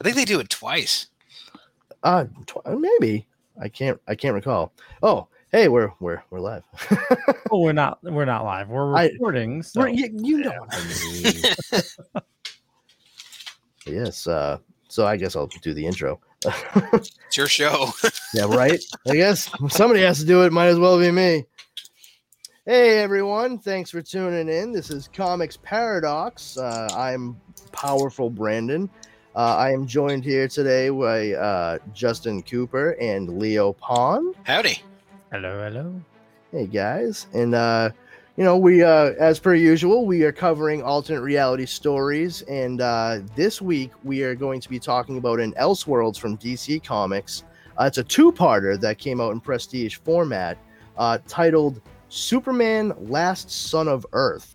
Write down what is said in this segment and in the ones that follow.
I think they do it twice. Uh, tw- maybe I can't. I can't recall. Oh, hey, we're we're we're live. Oh, we're not. We're not live. We're I- recording. so We're- you, you know what I mean. yes. Uh, so I guess I'll do the intro. It's your show. yeah, right. I guess somebody has to do it. Might as well be me. Hey everyone, thanks for tuning in. This is Comix Paradox. Uh, I'm powerful Brandon. Uh, I am joined here today by uh, Justin Cooper and Leo Pond. Howdy. hello, hello. Hey guys, and uh, you know we, uh, as per usual, we are covering alternate reality stories, and uh, this week we are going to be talking about an Elseworlds from DC Comics. Uh, it's a two-parter that came out in prestige format, uh, titled "Superman: Last Son of Earth."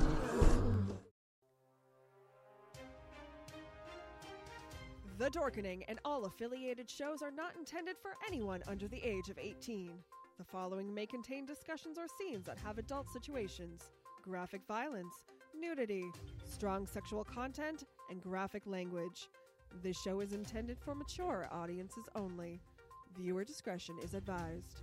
The Dorkening and all affiliated shows are not intended for anyone under the age of 18. The following may contain discussions or scenes that have adult situations, graphic violence, nudity, strong sexual content, and graphic language. This show is intended for mature audiences only. Viewer discretion is advised.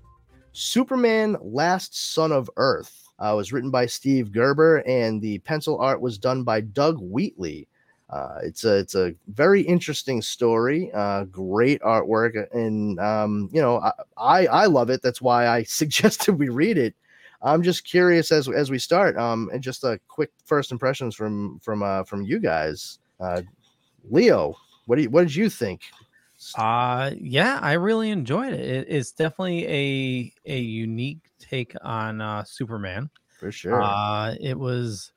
Superman: Last Son of Earth uh, was written by Steve Gerber, and the pencil art was done by Doug Wheatley. Uh, it's a it's a very interesting story, uh, great artwork, and um, you know I, I I love it. That's why I suggested we read it. I'm just curious as as we start, um, and just a quick first impressions from from uh, from you guys. Uh, Leo, what do you, what did you think? Uh yeah, I really enjoyed it. it it's definitely a a unique take on uh Superman. For sure. Uh it was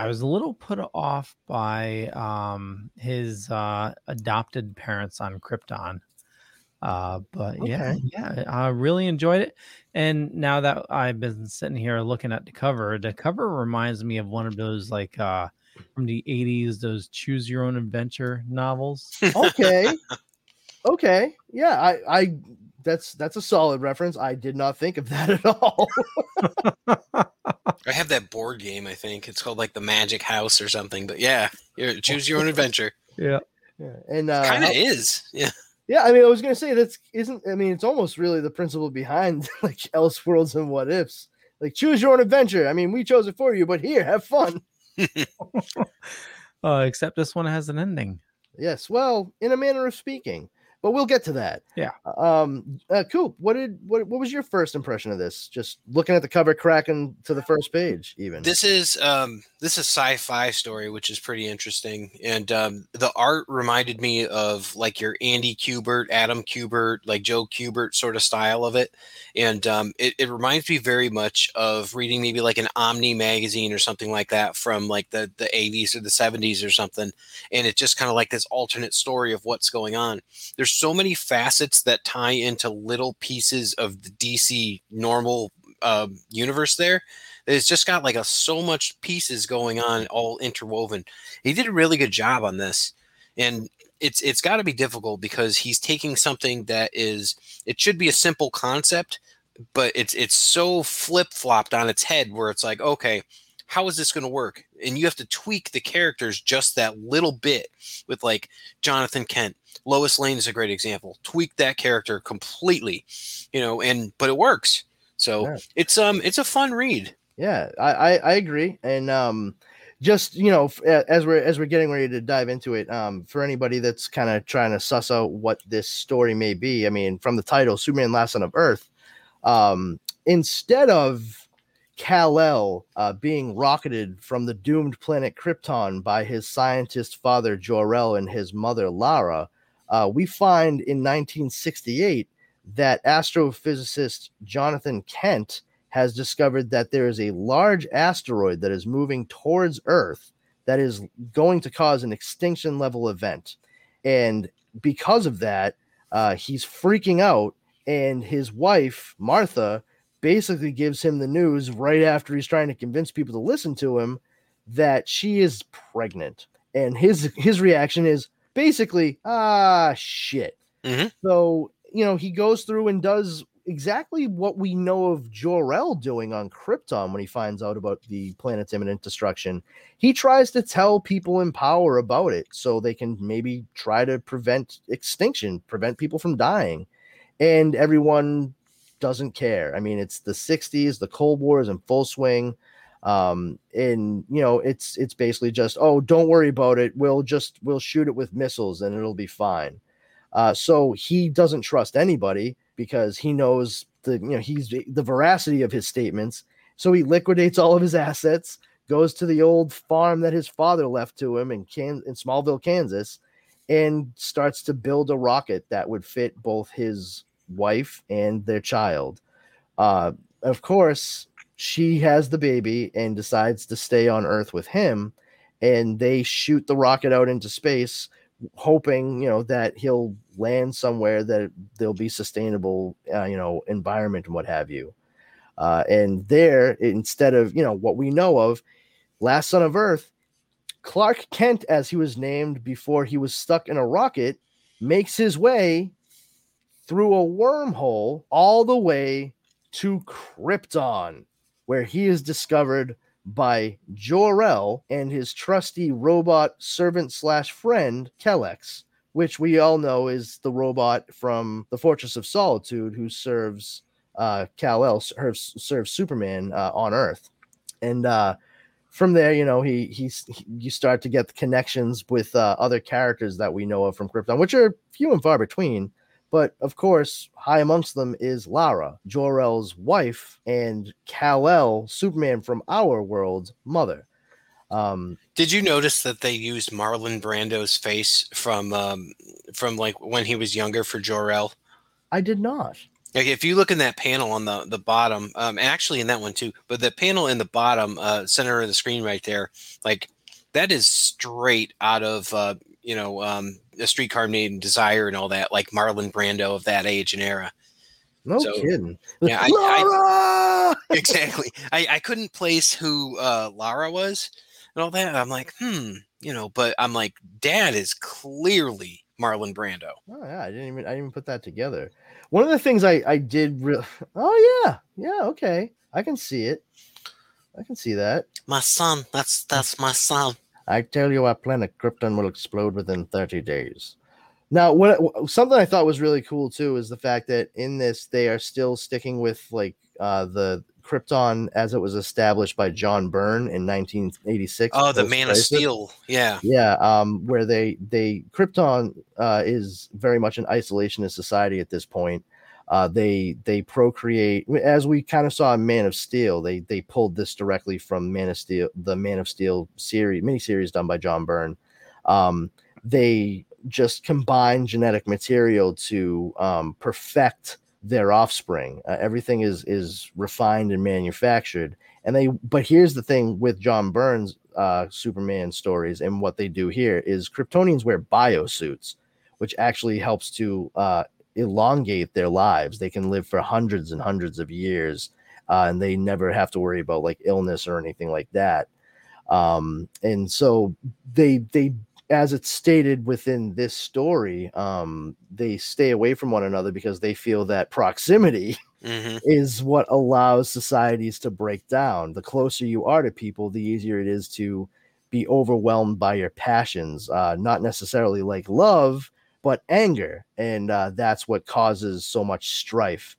I was a little put off by um his uh adopted parents on Krypton. Uh but yeah, yeah, I really enjoyed it. And now that I've been sitting here looking at the cover, the cover reminds me of one of those like uh from the 80s those choose your own adventure novels. okay okay yeah i i that's that's a solid reference i did not think of that at all I have that board game, I think. It's called like the Magic House or something. But yeah, you choose your own adventure. yeah. yeah. and uh kind of is. Yeah. yeah i mean i was gonna say that's isn't i mean it's almost really the principle behind like elseworlds and what ifs like choose your own adventure i mean we chose it for you but here have fun Uh, except this one has an ending. yes well in a manner of speaking but we'll get to that Yeah. um uh coop what did what, what was your first impression of this just looking at the cover cracking to the first page even This is um this is a sci-fi story, which is pretty interesting. And um the art reminded me of like your Andy Kubert, Adam Kubert, like Joe Kubert sort of style of it. And um it, it reminds me very much of reading maybe like an Omni magazine or something like that from like the, the 80s or the 70s or something. And it's just kind of like this alternate story of what's going on. There's so many facets that tie into little pieces of the DC normal um, universe there it's just got like a so much pieces going on all interwoven he did a really good job on this and it's it's got to be difficult because he's taking something that is it should be a simple concept, but it's it's so flip flopped on its head where it's like okay, how is this going to work? And you have to tweak the characters just that little bit with like Jonathan Kent. Lois Lane is a great example. Tweak that character completely, you know, and but it works. So Yeah. it's um it's a fun read. Yeah, I, I, I agree. And um, just you know, as we're as we're getting ready to dive into it, um, for anybody that's kind of trying to suss out what this story may be, I mean, from the title, Superman: Last Son of Earth, um, instead of Kal-El uh, being rocketed from the doomed planet Krypton by his scientist father Jor-El and his mother Lara, uh, we find in 1968 that astrophysicist Jonathan Kent has discovered that there is a large asteroid that is moving towards Earth that is going to cause an extinction level event. And because of that, uh, he's freaking out. And his wife, Martha, basically gives him the news right after he's trying to convince people to listen to him that she is pregnant. And his his reaction is basically, ah, shit. Mhm. So, you know, he goes through and does exactly what we know of Jor-El doing on Krypton when he finds out about the planet's imminent destruction. He tries to tell people in power about it so they can maybe try to prevent extinction, prevent people from dying. And everyone doesn't care. I mean, it's the 60s, the Cold War is in full swing. Um, and you know, it's it's basically just, oh, don't worry about it. We'll just we'll shoot it with missiles and it'll be fine. Uh, so he doesn't trust anybody because he knows the you know he's the veracity of his statements. So he liquidates all of his assets, goes to the old farm that his father left to him in Can in Smallville, Kansas, and starts to build a rocket that would fit both his wife and their child. Uh, of course, she has the baby and decides to stay on Earth with him, and they shoot the rocket out into space hoping you know that he'll land somewhere that there'll be sustainable uh, you know environment and what have you. Uh, and there instead of you know what we know of last son of earth clark kent as he was named before he was stuck in a rocket makes his way through a wormhole all the way to krypton where he is discovered by Jor-El and his trusty robot servant slash friend Kelex, which we all know is the robot from the Fortress of Solitude who serves uh, Kal-El, serves, serves Superman uh, on Earth, and uh, from there, you know, he he's he, you start to get the connections with uh, other characters that we know of from Krypton, which are few and far between. But of course, high amongst them is Lara, Jor-El's wife, and Kal-El, Superman from our world's mother. Um, Did you notice that they used Marlon Brando's face from um, from like when he was younger for Jor-El? I did not. Like if you look in that panel on the the bottom, um, actually in that one too, but the panel in the bottom uh, center of the screen right there, like that is straight out of uh, you know um, a streetcar named Desire and all that, like Marlon Brando of that age and era. No So, kidding. yeah, I- I- exactly. I, I couldn't place who uh, Lara was and all that. I'm like, hmm, you know, but I'm like, Dad is clearly Marlon Brando. Oh yeah, I didn't even I didn't even put that together. One of the things I I did real. Oh yeah, yeah, okay, I can see it. I can see that. My son, that's that's my son. I tell you, our planet Krypton will explode within 30 days. Now, what something I thought was really cool too is the fact that in this they are still sticking with like uh, the Krypton as it was established by John Byrne in 1986. Oh, the Man of Steel. Yeah. Yeah, um, where they they Krypton uh, is very much an isolationist society at this point. Uh, they they procreate as we kind of saw in Man of Steel. They they pulled this directly from Man of Steel, the Man of Steel series miniseries done by John Byrne. Um, they just combine genetic material to um, perfect their offspring. Uh, everything is is refined and manufactured. And they, but here's the thing with John Byrne's uh, Superman stories and what they do here is Kryptonians wear biosuits, which actually helps to uh, elongate their lives. They can live for hundreds and hundreds of years, uh, and they never have to worry about like illness or anything like that. Um, and so they they as it's stated within this story, um, they stay away from one another because they feel that proximity hmm is what allows societies to break down. The closer you are to people, the easier it is to be overwhelmed by your passions, uh, not necessarily like love, but anger. And uh, that's what causes so much strife.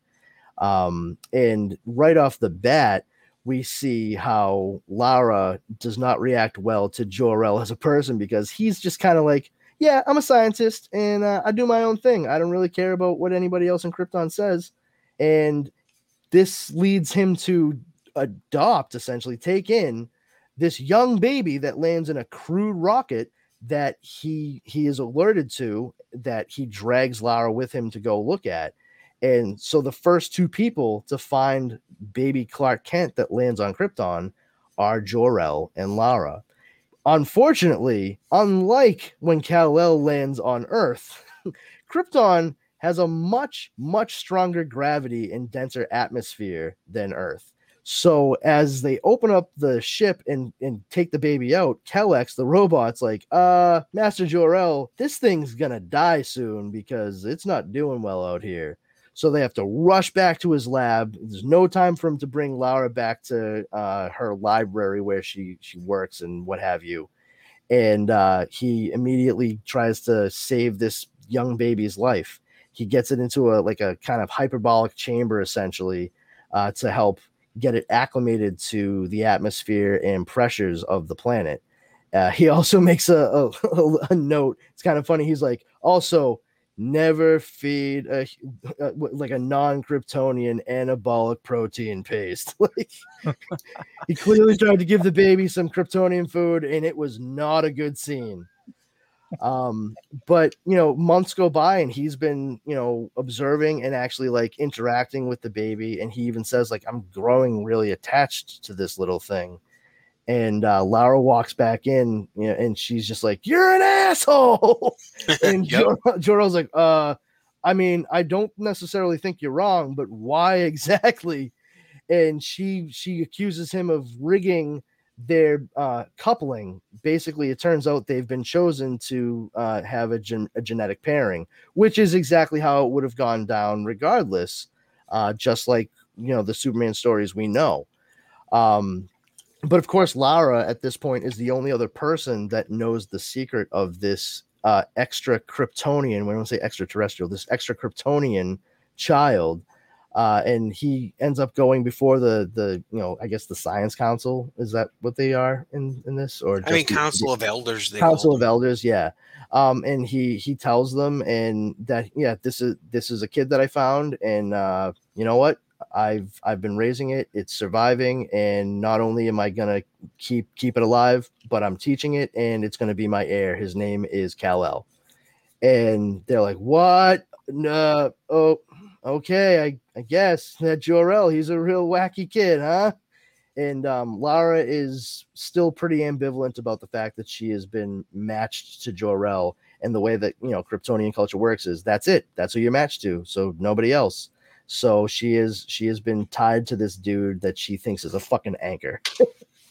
Um, and right off the bat, we see how Lara does not react well to Jor-El as a person because he's just kind of like, yeah, I'm a scientist and uh, I do my own thing. I don't really care about what anybody else in Krypton says. And this leads him to adopt, essentially, take in this young baby that lands in a crude rocket that he he is alerted to that he drags Lara with him to go look at. And so the first two people to find baby Clark Kent that lands on Krypton are Jor-El and Lara. Unfortunately, unlike when Kal-El lands on Earth, Krypton has a much much stronger gravity and denser atmosphere than Earth. So as they open up the ship and and take the baby out, Kelex, the robot's like, uh, Master Jor-El, this thing's gonna die soon because it's not doing well out here. So they have to rush back to his lab. There's no time for him to bring Lara back to uh, her library where she she works and what have you. And uh, he immediately tries to save this young baby's life. He gets it into a like a kind of hyperbolic chamber essentially uh, to help get it acclimated to the atmosphere and pressures of the planet. Uh, he also makes a, a, a note. It's kind of funny. He's like, also, never feed a, a like a non-Kryptonian anabolic protein paste. like he clearly tried to give the baby some Kryptonian food, and it was not a good scene. Um, but you know, months go by and he's been, you know, observing and actually like interacting with the baby, and he even says, like, I'm growing really attached to this little thing. And uh, Lara walks back in, you know, and she's just like, "You're an asshole." and Yep. Jor- like, "Uh, I mean, I don't necessarily think you're wrong, but why exactly?" And she she accuses him of rigging their uh, coupling. Basically, it turns out they've been chosen to uh, have a, gen- a genetic pairing, which is exactly how it would have gone down, regardless. Uh, just like you know the Superman stories we know. Um, but of course, Lara at this point is the only other person that knows the secret of this uh, extra Kryptonian. We don't say extraterrestrial. This extra Kryptonian child, uh, and he ends up going before the the you know I guess the Science Council. Is that what they are in in this or I mean, the- Council of Elders. They Council of Elders, yeah. Um, and he he tells them and that yeah, this is this is a kid that I found, and uh, you know what? I've I've been raising it. It's surviving, and not only am I gonna keep keep it alive, but I'm teaching it, and it's gonna be my heir. His name is Kal El, and they're like, "What? No, oh, okay, I I guess that Jor-El, he's a real wacky kid, huh?" and um, Lara is still pretty ambivalent about the fact that she has been matched to Jor-El, and the way that you know Kryptonian culture works is that's it, that's who you're matched to, so nobody else. So she is she has been tied to this dude that she thinks is a fucking anchor,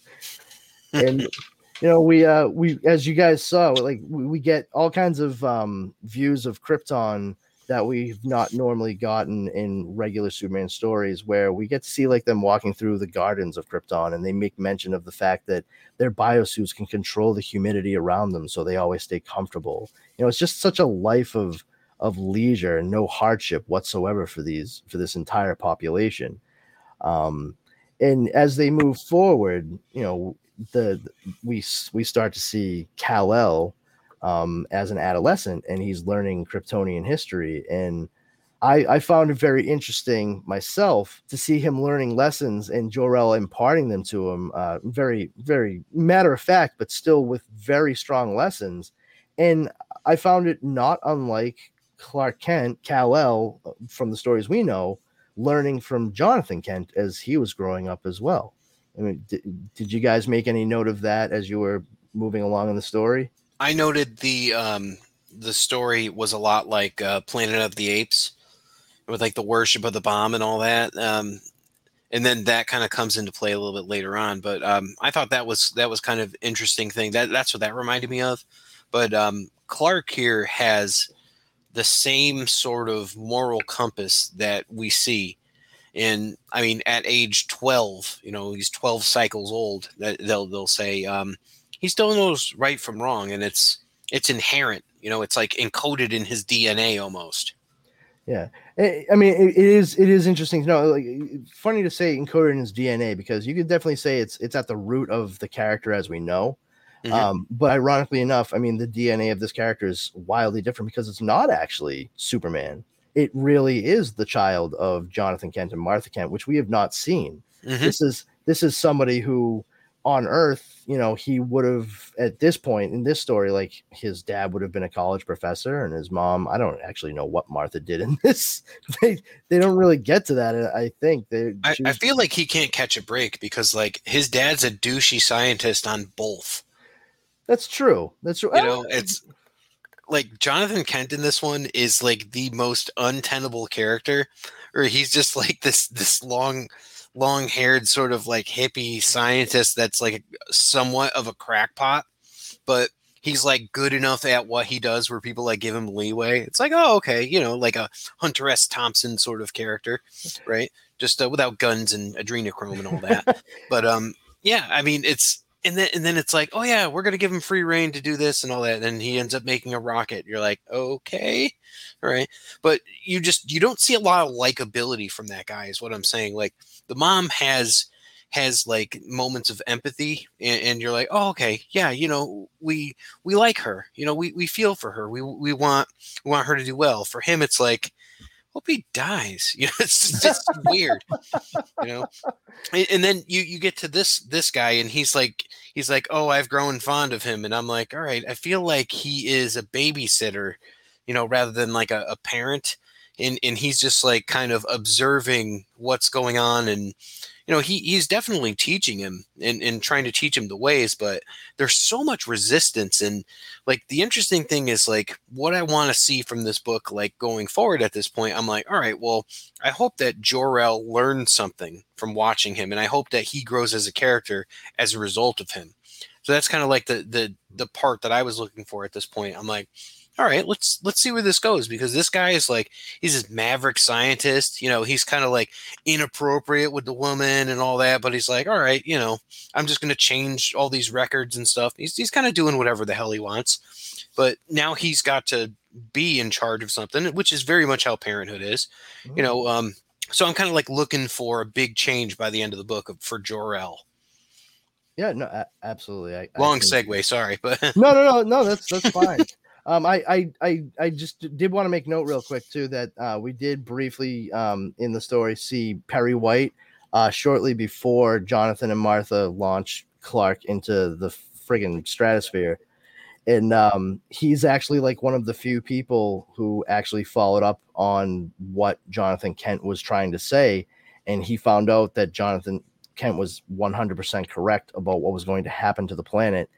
and you know we uh we as you guys saw like we, we get all kinds of um views of Krypton that we've not normally gotten in regular Superman stories, where we get to see like them walking through the gardens of Krypton, and they make mention of the fact that their biosuits can control the humidity around them, so they always stay comfortable. You know, it's just such a life of of leisure and no hardship whatsoever for these for this entire population. Um, and as they move forward, you know, the we we start to see Kal El um, as an adolescent, and he's learning Kryptonian history. And I, I found it very interesting myself to see him learning lessons and Jor-El imparting them to him. Uh, very, very matter of fact, but still with very strong lessons. And I found it not unlike Clark Kent, Kal El, uh, from the stories we know, learning from Jonathan Kent as he was growing up as well. I mean, did, did you guys make any note of that as you were moving along in the story? I noted the um, the story was a lot like uh, Planet of the Apes, with like the worship of the bomb and all that. Um, and then that kind of comes into play a little bit later on. But um, I thought that was that was kind of interesting thing. That that's what that reminded me of. but um, Clark here has the same sort of moral compass that we see. And I mean, at age 12, you know, he's 12 cycles old. That they'll they'll say um, he still knows right from wrong, and it's it's inherent. You know, it's like encoded in his DNA almost. Yeah, I mean, it, is it is interesting to know. Like, funny to say encoded in his DNA because you could definitely say it's it's at the root of the character as we know. Mhm. Um, but ironically enough, I mean, the DNA of this character is wildly different because it's not actually Superman. It really is the child of Jonathan Kent and Martha Kent, which we have not seen. Mhm. This is this is somebody who on Earth, you know, he would have at this point in this story, like his dad would have been a college professor, and his mom. I don't actually know what Martha did in this. they they don't really get to that. I think they. I, she I feel like he can't catch a break because like his dad's a douchey scientist on both. that's true. That's true. You know, it's like Jonathan Kent in this one is like the most untenable character, or he's just like this this long long haired sort of like hippie scientist that's like somewhat of a crackpot, but he's like good enough at what he does where people like give him leeway. It's like, oh, okay, you know, like a Hunter S. Thompson sort of character, right? Just uh, without guns and adrenochrome and all that. but um, yeah, I mean, it's and then and then it's like, oh yeah, we're gonna give him free reign to do this and all that. And then he ends up making a rocket. You're like, okay, all right. But you just you don't see a lot of likability from that guy. Is what I'm saying. Like the mom has has like moments of empathy and, and you're like oh okay yeah you know we we like her you know we, we feel for her we we want we want her to do well. For him it's like hope he dies. You know it's just weird you know? And, and then you you get to this this guy and he's like he's like oh i've grown fond of him and i'm like all right i feel like he is a babysitter you know rather than like a, a parent and and he's just like kind of observing what's going on and you know he he's definitely teaching him and, and trying to teach him the ways but there's so much resistance and like the interesting thing is like what i want to see from this book like going forward at this point i'm like all right well i hope that jor-el learns something from watching him and i hope that he grows as a character as a result of him. So that's kind of like the the the part that i was looking for at this point. I'm like all right let's let's see where this goes because this guy is like he's this maverick scientist you know he's kind of like inappropriate with the woman and all that but he's like all right you know i'm just going to change all these records and stuff he's, he's kind of doing whatever the hell he wants but now he's got to be in charge of something which is very much how parenthood is you know um so i'm kind of like looking for a big change by the end of the book for jor-el yeah, no, absolutely. I, I long think- segue sorry but no, no, no, no. That's that's fine. Um, I, I, I, I just did want to make note real quick too that uh, we did briefly um in the story see Perry White uh shortly before Jonathan and Martha launch Clark into the friggin' stratosphere, and um he's actually like one of the few people who actually followed up on what Jonathan Kent was trying to say, and he found out that Jonathan Kent was 100% correct about what was going to happen to the planet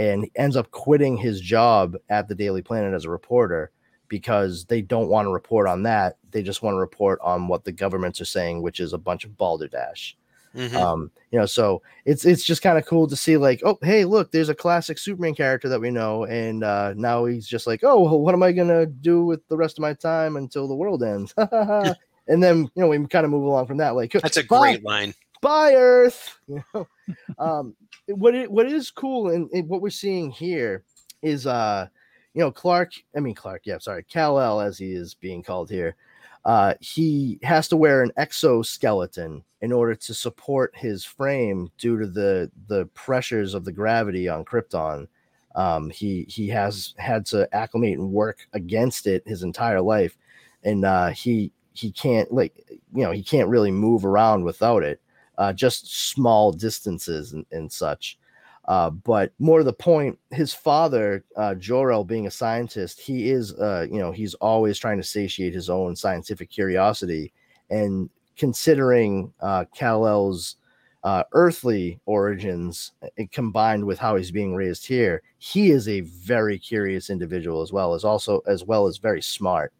and he ends up quitting his job at the Daily Planet as a reporter because they don't want to report on that. They just want to report on what the governments are saying, which is a bunch of balderdash. Mhm. Um, you know, so it's it's just kind of cool to see, like, oh, hey, look, there's a classic Superman character that we know, and uh, now he's just like, oh, well, what am I gonna do with the rest of my time until the world ends? and then you know we kind of move along from that, like, that's a "Bye, great line bye Earth. You know, um, what it what is cool and, what we're seeing here is uh, you know, Clark. I mean Clark. Yeah, sorry, Kal El, as he is being called here. Uh, he has to wear an exoskeleton in order to support his frame due to the the pressures of the gravity on Krypton. Um, he he has had to acclimate and work against it his entire life, and uh, he he can't like you know he can't really move around without it uh, just small distances and, and such. Uh, but more to the point, his father, uh, Jor-El, being a scientist, he is, uh, you know, he's always trying to satiate his own scientific curiosity. And considering uh, Kal-El's uh, earthly origins uh, combined with how he's being raised here, he is a very curious individual as well as also as well as very smart.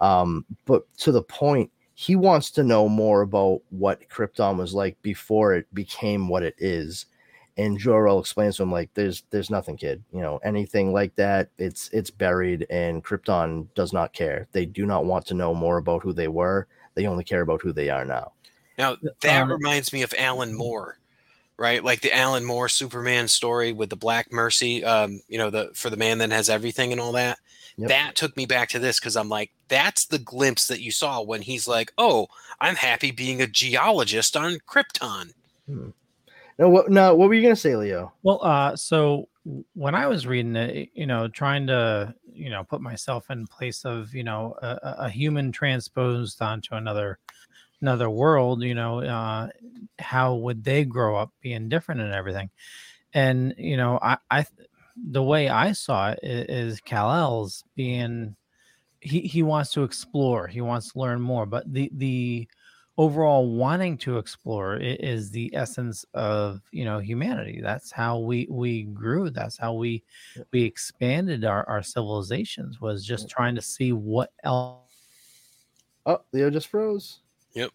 Um, but to the point, he wants to know more about what Krypton was like before it became what it is. and Jor-El explains to him like, "There's there's nothing, kid. You know, anything like that, it's it's buried, and Krypton does not care. They do not want to know more about who they were. They only care about who they are now." Now that Um, reminds me of Alan Moore, right? Like the Alan Moore Superman story with the Black Mercy, um, you know, the for the man that has everything and all that. Yep. That took me back to this because I'm like, that's the glimpse that you saw when he's like, "Oh, I'm happy being a geologist on Krypton." No, what? No, what were you gonna say, Leo? Well, uh, so when I was reading it, you know, trying to, you know, put myself in place of, you know, a, a- a human transposed onto another, another world, you know, uh, how would they grow up being different and everything? And you know, I, I, th- the way I saw it is i- is Kal El's being, he he wants to explore, he wants to learn more, but the the overall wanting to explore i- is the essence of you know humanity that's how we we grew that's how we we expanded our, our civilizations was just trying to see what else Oh, Leo just froze. Yep.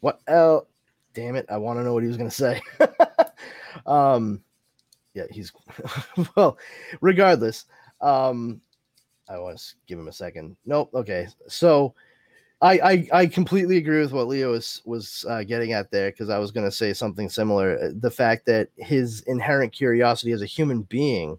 What else? Damn it! I want to know what he was gonna say. um, yeah, he's well. Regardless, um, I want to give him a second. Nope. Okay, so. I, I, I completely agree with what Leo was was uh, getting at there because I was going to say something similar. Uh, The fact that his inherent curiosity as a human being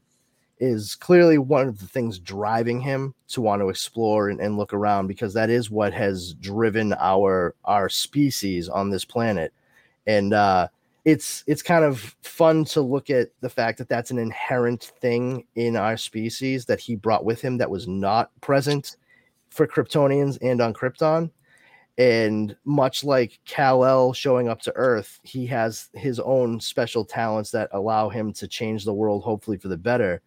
is clearly one of the things driving him to want to explore and, and look around because that is what has driven our our species on this planet and uh it's it's kind of fun to look at the fact that that's an inherent thing in our species that he brought with him that was not present for kryptonians and on krypton. And much like Kal-El showing up to Earth, he has his own special talents that allow him to change the world, hopefully for the better.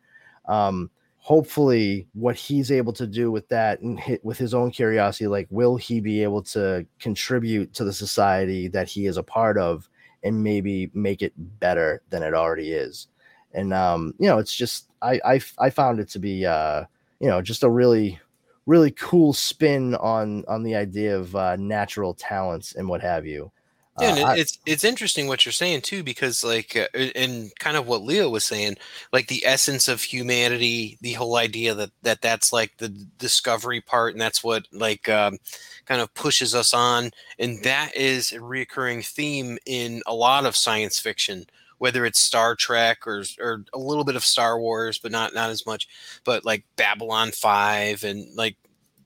Um hopefully what he's able to do with that and hit with his own curiosity like will he be able to contribute to the society that he is a part of and maybe make it better than it already is. And um you know it's just i i, I found it to be uh you know just a really really cool spin on on the idea of uh, natural talents and what have you Yeah, and Uh, I- it's it's interesting what you're saying too, because like, uh, and kind of what Leo was saying, like the essence of humanity, the whole idea that that that's like the discovery part, and that's what like um, kind of pushes us on, and that is a recurring theme in a lot of science fiction, whether it's Star Trek or or a little bit of Star Wars, but not not as much, but like Babylon Five and like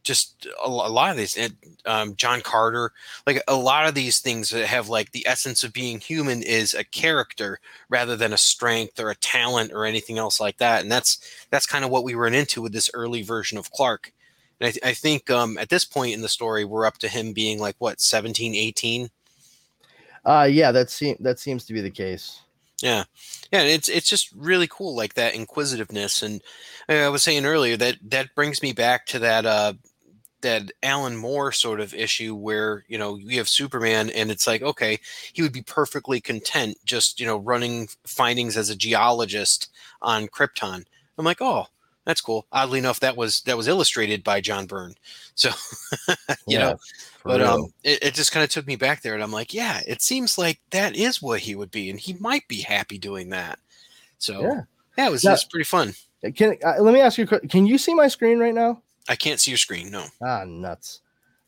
just a, a lot of these, and, um, John Carter like a lot of these things that have like the essence of being human is a character rather than a strength or a talent or anything else like that and that's that's kind of what we run into with this early version of clark and i, th- I think um, at this point in the story we're up to him being like what 17 18 uh yeah that seems that seems to be the case. Yeah yeah and it's it's just really cool like that inquisitiveness and uh, i was saying earlier that that brings me back to that uh that Alan Moore sort of issue where you know you have Superman and it's like okay he would be perfectly content just you know running findings as a geologist on Krypton. I'm like oh that's cool. Oddly enough, that was that was illustrated by John Byrne. So you know, but real. um, it, it just kind of took me back there, and I'm like, yeah, it seems like that is what he would be, and he might be happy doing that. So Yeah. yeah, it was Now- just pretty fun. Can uh, let me ask you? Can you see my screen right now? I can't see your screen. No. Ah, nuts.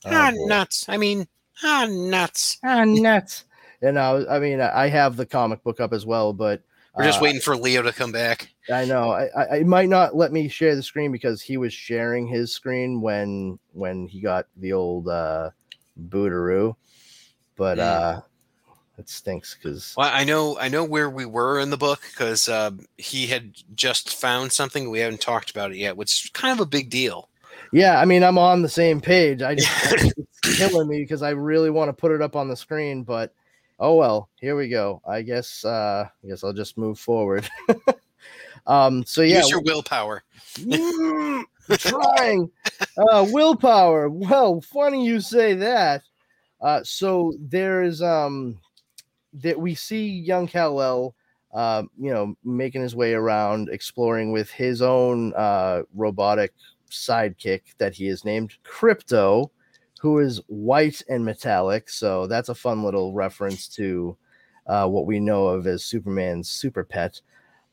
Oh, ah, boy. nuts. I mean, ah, nuts. Ah, nuts. And I, I mean, I have the comic book up as well, but We're just uh, waiting for Leo to come back. I know. I, I, I might not let me share the screen because he was sharing his screen when when he got the old uh, bootaroo. But Mm. uh, it stinks because Well, I know, I know where we were in the book because uh, he had just found something. We haven't talked about it yet, which is kind of a big deal. Yeah, I mean, I'm on the same page. I just it's killing me because I really want to put it up on the screen, but oh well. Here we go. I guess uh, I guess I'll just move forward. um. So yeah, Use your willpower. Mm, trying uh willpower well funny you say that uh so there's um that we see young Kal-El uh you know making his way around exploring with his own uh robotic sidekick that he is named Krypto who is white and metallic so that's a fun little reference to uh, what we know of as Superman's super pet.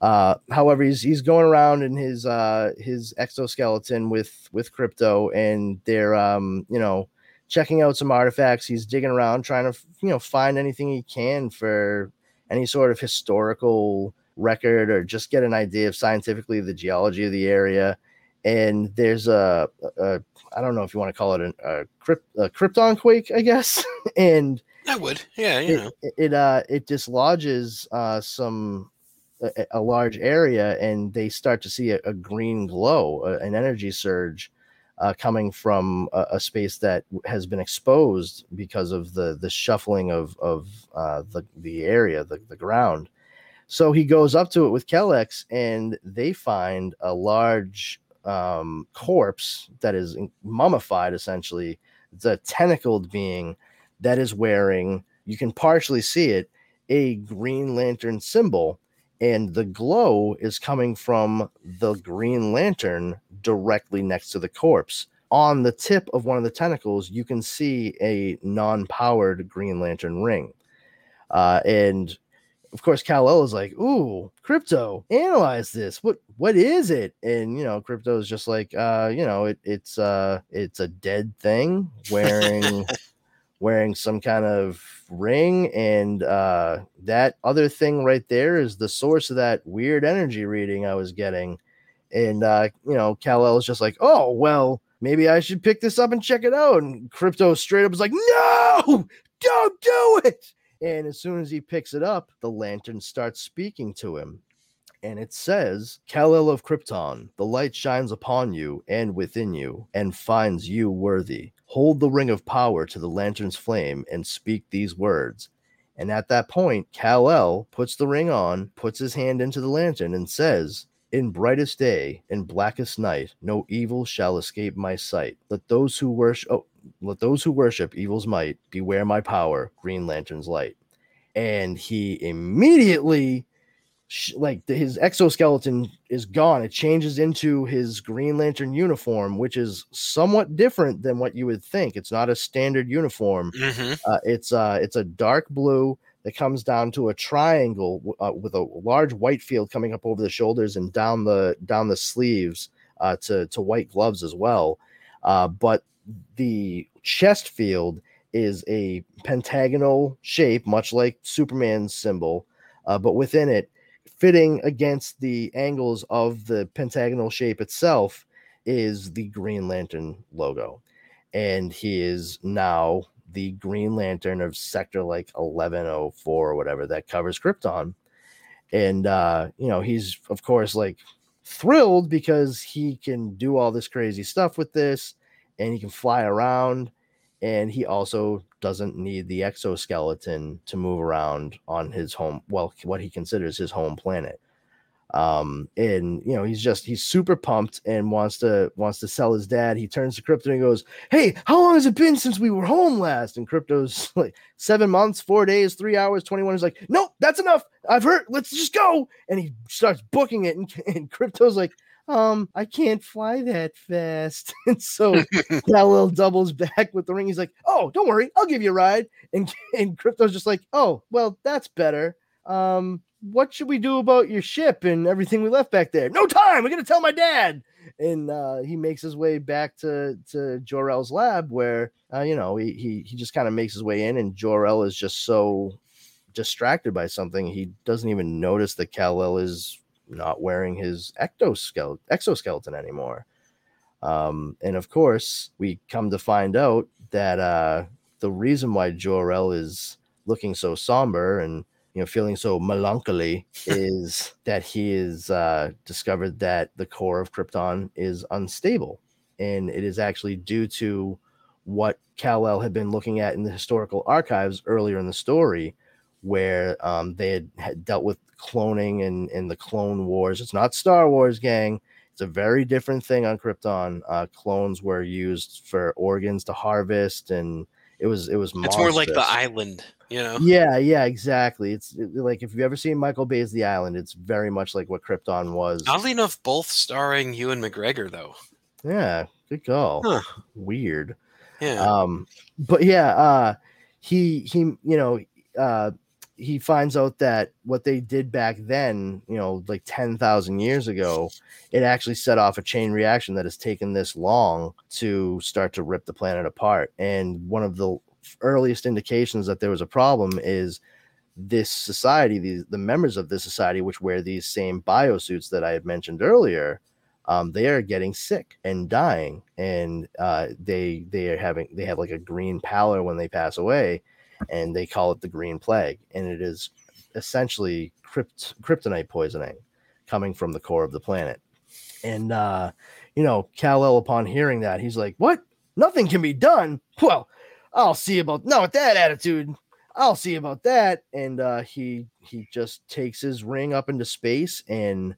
Uh, however, he's he's going around in his uh, his exoskeleton with with Krypto, and they're um, you know checking out some artifacts. He's digging around, trying to you know find anything he can for any sort of historical record or just get an idea of scientifically the geology of the area. And there's a, a I don't know if you want to call it a, a, crypt, a krypton quake, I guess. and I would, yeah, you it, know, it, it uh it dislodges uh some a, a large area and they start to see a, a green glow, an energy surge uh, coming from a, a, space that has been exposed because of the the shuffling of of uh, the the area, the, the ground. So he goes up to it with Kelex, and they find a large um, corpse that is mummified, essentially. It's a tentacled being that is wearing, you can partially see it, a Green Lantern symbol. And the glow is coming from the Green Lantern directly next to the corpse. On the tip of one of the tentacles, you can see a non powered Green Lantern ring. Uh, and of course, Kal El is like, "Ooh, Krypto, analyze this. What what is it?" And you know, Krypto is just like, uh, you know, it, it's uh, it's a dead thing wearing wearing some kind of ring, and uh, that other thing right there is the source of that weird energy reading I was getting. And uh, you know, Kal El is just like, "Oh well." Maybe I should pick this up and check it out. And Krypto straight up is like, No, don't do it and as soon as he picks it up, the lantern starts speaking to him. And it says, Kal-El of Krypton, the light shines upon you and within you, and finds you worthy. Hold the ring of power to the lantern's flame and speak these words. And at that point, Kal-El puts the ring on, puts his hand into the lantern, and says, in brightest day, in blackest night, no evil shall escape my sight. Let those who worship, oh, let those who worship evil's might beware my power, Green Lantern's light. And he immediately, like his exoskeleton is gone. It changes into his Green Lantern uniform, which is somewhat different than what you would think. It's not a standard uniform. mm-hmm. Uh, it's uh, it's a dark blue that comes down to a triangle uh, with a large white field coming up over the shoulders and down the down the sleeves uh, to to white gloves as well. Uh, but the chest field is a pentagonal shape, much like Superman's symbol, uh, but within it, fitting against the angles of the pentagonal shape itself, is the Green Lantern logo. And he is now the Green Lantern of Sector like 1104 or whatever that covers Krypton. And, uh, you know, he's, of course, like thrilled because he can do all this crazy stuff with this and he can fly around and he also doesn't need the exoskeleton to move around on his home well what he considers his home planet. Um and you know he's just he's super pumped and wants to wants to sell his dad. He turns to Krypto and goes hey how long has it been since we were home last? And Krypto's like seven months four days three hours 21 is like nope that's enough. I've heard let's just go. And he starts booking it and, and Krypto's like um, I can't fly that fast. and so Kal-El doubles back with the ring. He's like, Oh, don't worry, I'll give you a ride. And and Krypto's just like, Oh, well, that's better. Um, what should we do about your ship and everything we left back there? No time. We're gonna tell my dad. And uh, he makes his way back to to Jor-El's lab, where uh, you know he he he just kind of makes his way in, and Jor-El is just so distracted by something he doesn't even notice that Kal-El is not wearing his ectoskeleton, exoskeleton anymore. Um, and of course, we come to find out that uh, the reason why Jor-El is looking so somber and you know feeling so melancholy is that he is uh, discovered that the core of Krypton is unstable, and it is actually due to what Kal-El had been looking at in the historical archives earlier in the story, where um, they had, had, dealt with cloning and, and the clone wars. It's not Star Wars, gang. It's a very different thing on Krypton. Uh, clones were used for organs to harvest, and it was it was. It's more like the island, you know. Yeah, yeah, exactly. It's it, like if you've ever seen Michael Bay's The Island, it's very much like what Krypton was. Oddly enough, both starring Ewan McGregor, though. Yeah, good call. Huh. Weird. Yeah. Um, but yeah, uh, he he, you know, uh, he finds out that what they did back then, you know, like 10,000 years ago, it actually set off a chain reaction that has taken this long to start to rip the planet apart. And one of the earliest indications that there was a problem is this society, the, the members of this society, which wear these same biosuits that I had mentioned earlier, um, they are getting sick and dying, and uh, they they are having they have like a green pallor when they pass away, and they call it the green plague, and it is essentially crypt, kryptonite poisoning coming from the core of the planet. And uh, you know, Kal-El, upon hearing that, he's like, "What? Nothing can be done? Well, I'll see about not with that attitude. I'll see about that." And uh, he he just takes his ring up into space and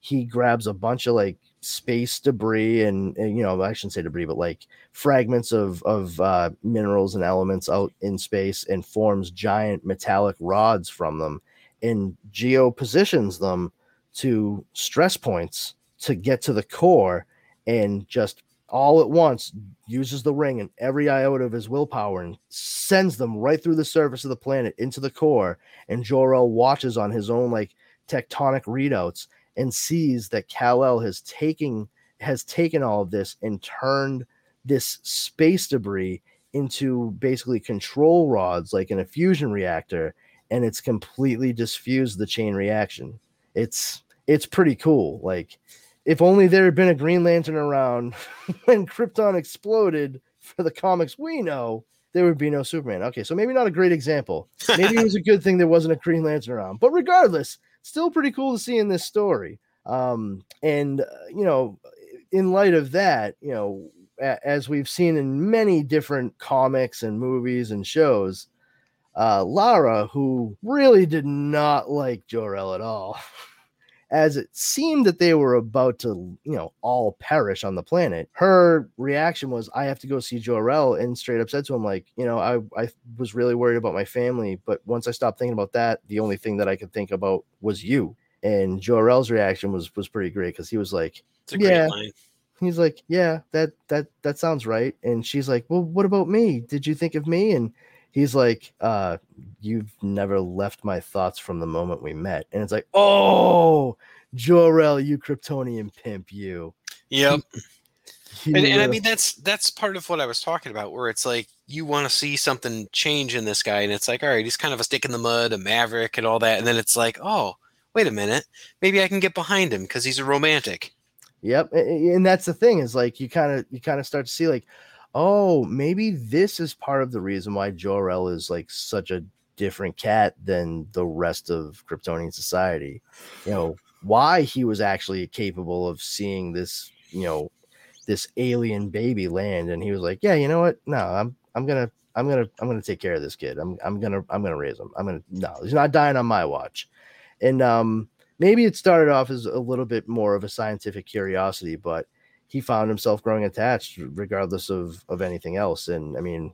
he grabs a bunch of like space debris and, and, you know I shouldn't say debris but like fragments of of uh, minerals and elements out in space and forms giant metallic rods from them and geo positions them to stress points to get to the core and just all at once uses the ring and every iota of his willpower and sends them right through the surface of the planet into the core. And Jor-El watches on his own like tectonic readouts and sees that Kal-El has taken has taken all of this and turned this space debris into basically control rods like in a fusion reactor and it's completely disfused the chain reaction. It's it's pretty cool. Like if only there had been a Green Lantern around when Krypton exploded for the comics we know, there would be no Superman. Okay, so maybe not a great example. Maybe it was a good thing there wasn't a Green Lantern around. But regardless, still pretty cool to see in this story. Um, and uh, you know, in light of that, you know, a- as we've seen in many different comics and movies and shows, uh, Lara, who really did not like Jor-El at all, as it seemed that they were about to, you know, all perish on the planet, her reaction was, I have to go see Jor-El, and straight up said to him, like, you know, I, I was really worried about my family, but once I stopped thinking about that, the only thing that I could think about was you. And Jor-El's reaction was was pretty great because he was like, It's a great Yeah. line. he's like, yeah, that that that sounds right. And she's like, well, what about me? Did you think of me? And he's like, uh, you've never left my thoughts from the moment we met. And it's like, oh, Jor-El, you Kryptonian pimp, you. Yep. You and, and I mean that's that's part of what I was talking about, where it's like you want to see something change in this guy, and it's like, all right, he's kind of a stick in the mud, a maverick, and all that, and then it's like, oh, wait a minute, maybe I can get behind him because he's a romantic. Yep, and that's the thing is like you kind of you kind of start to see like, oh, maybe this is part of the reason why Jor-El is like such a different cat than the rest of Kryptonian society. You know why he was actually capable of seeing this, you know, this alien baby land, and he was like, yeah, you know what? No, I'm I'm gonna I'm gonna I'm gonna take care of this kid. I'm I'm gonna I'm gonna raise him. I'm gonna no, he's not dying on my watch. And um maybe it started off as a little bit more of a scientific curiosity, but he found himself growing attached regardless of of anything else. And I mean,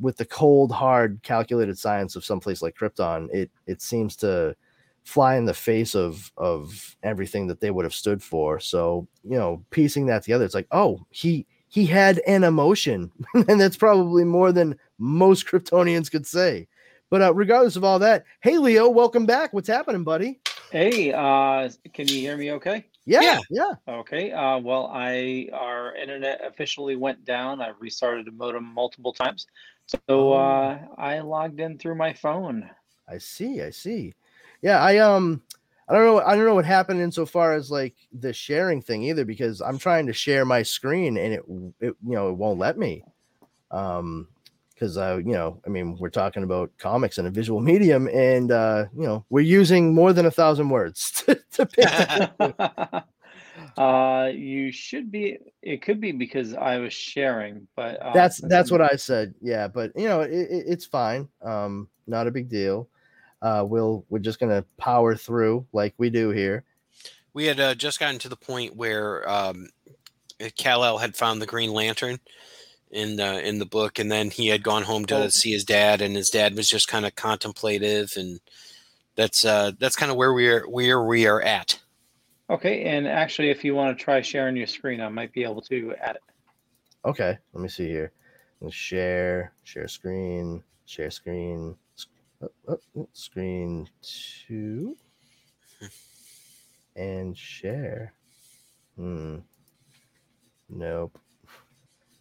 with the cold, hard, calculated science of someplace like Krypton, it it seems to fly in the face of of everything that they would have stood for. So you know, piecing that together, it's like, oh, he he had an emotion, and that's probably more than most Kryptonians could say. But uh, regardless of all that, hey Leo, welcome back. What's happening, buddy? Hey, uh, can you hear me okay? Yeah, Yeah. yeah. Okay. Uh, well, I our internet officially went down. I restarted the modem multiple times, so Oh. uh, I logged in through my phone. I see, I see. Yeah, I um I don't know I don't know what happened insofar as like the sharing thing either because I'm trying to share my screen and it it you know it won't let me. Um because I you know I mean we're talking about comics and a visual medium and uh you know we're using more than a thousand words to, to pick uh, you should be. It could be because I was sharing, but uh, that's that's what I said. Yeah, but you know, it, it, it's fine. Um, not a big deal. Uh, we'll we're just gonna power through like we do here. We had uh, just gotten to the point where um, Kal-El had found the Green Lantern in the in the book, and then he had gone home to Oh. see his dad, and his dad was just kind of contemplative, and that's uh, that's kind of where we are where we are at. Okay, and actually, if you want to try sharing your screen, I might be able to add it. Okay, let me see here. Share, share screen, share screen. oh, oh, screen two and share. Hmm. Nope.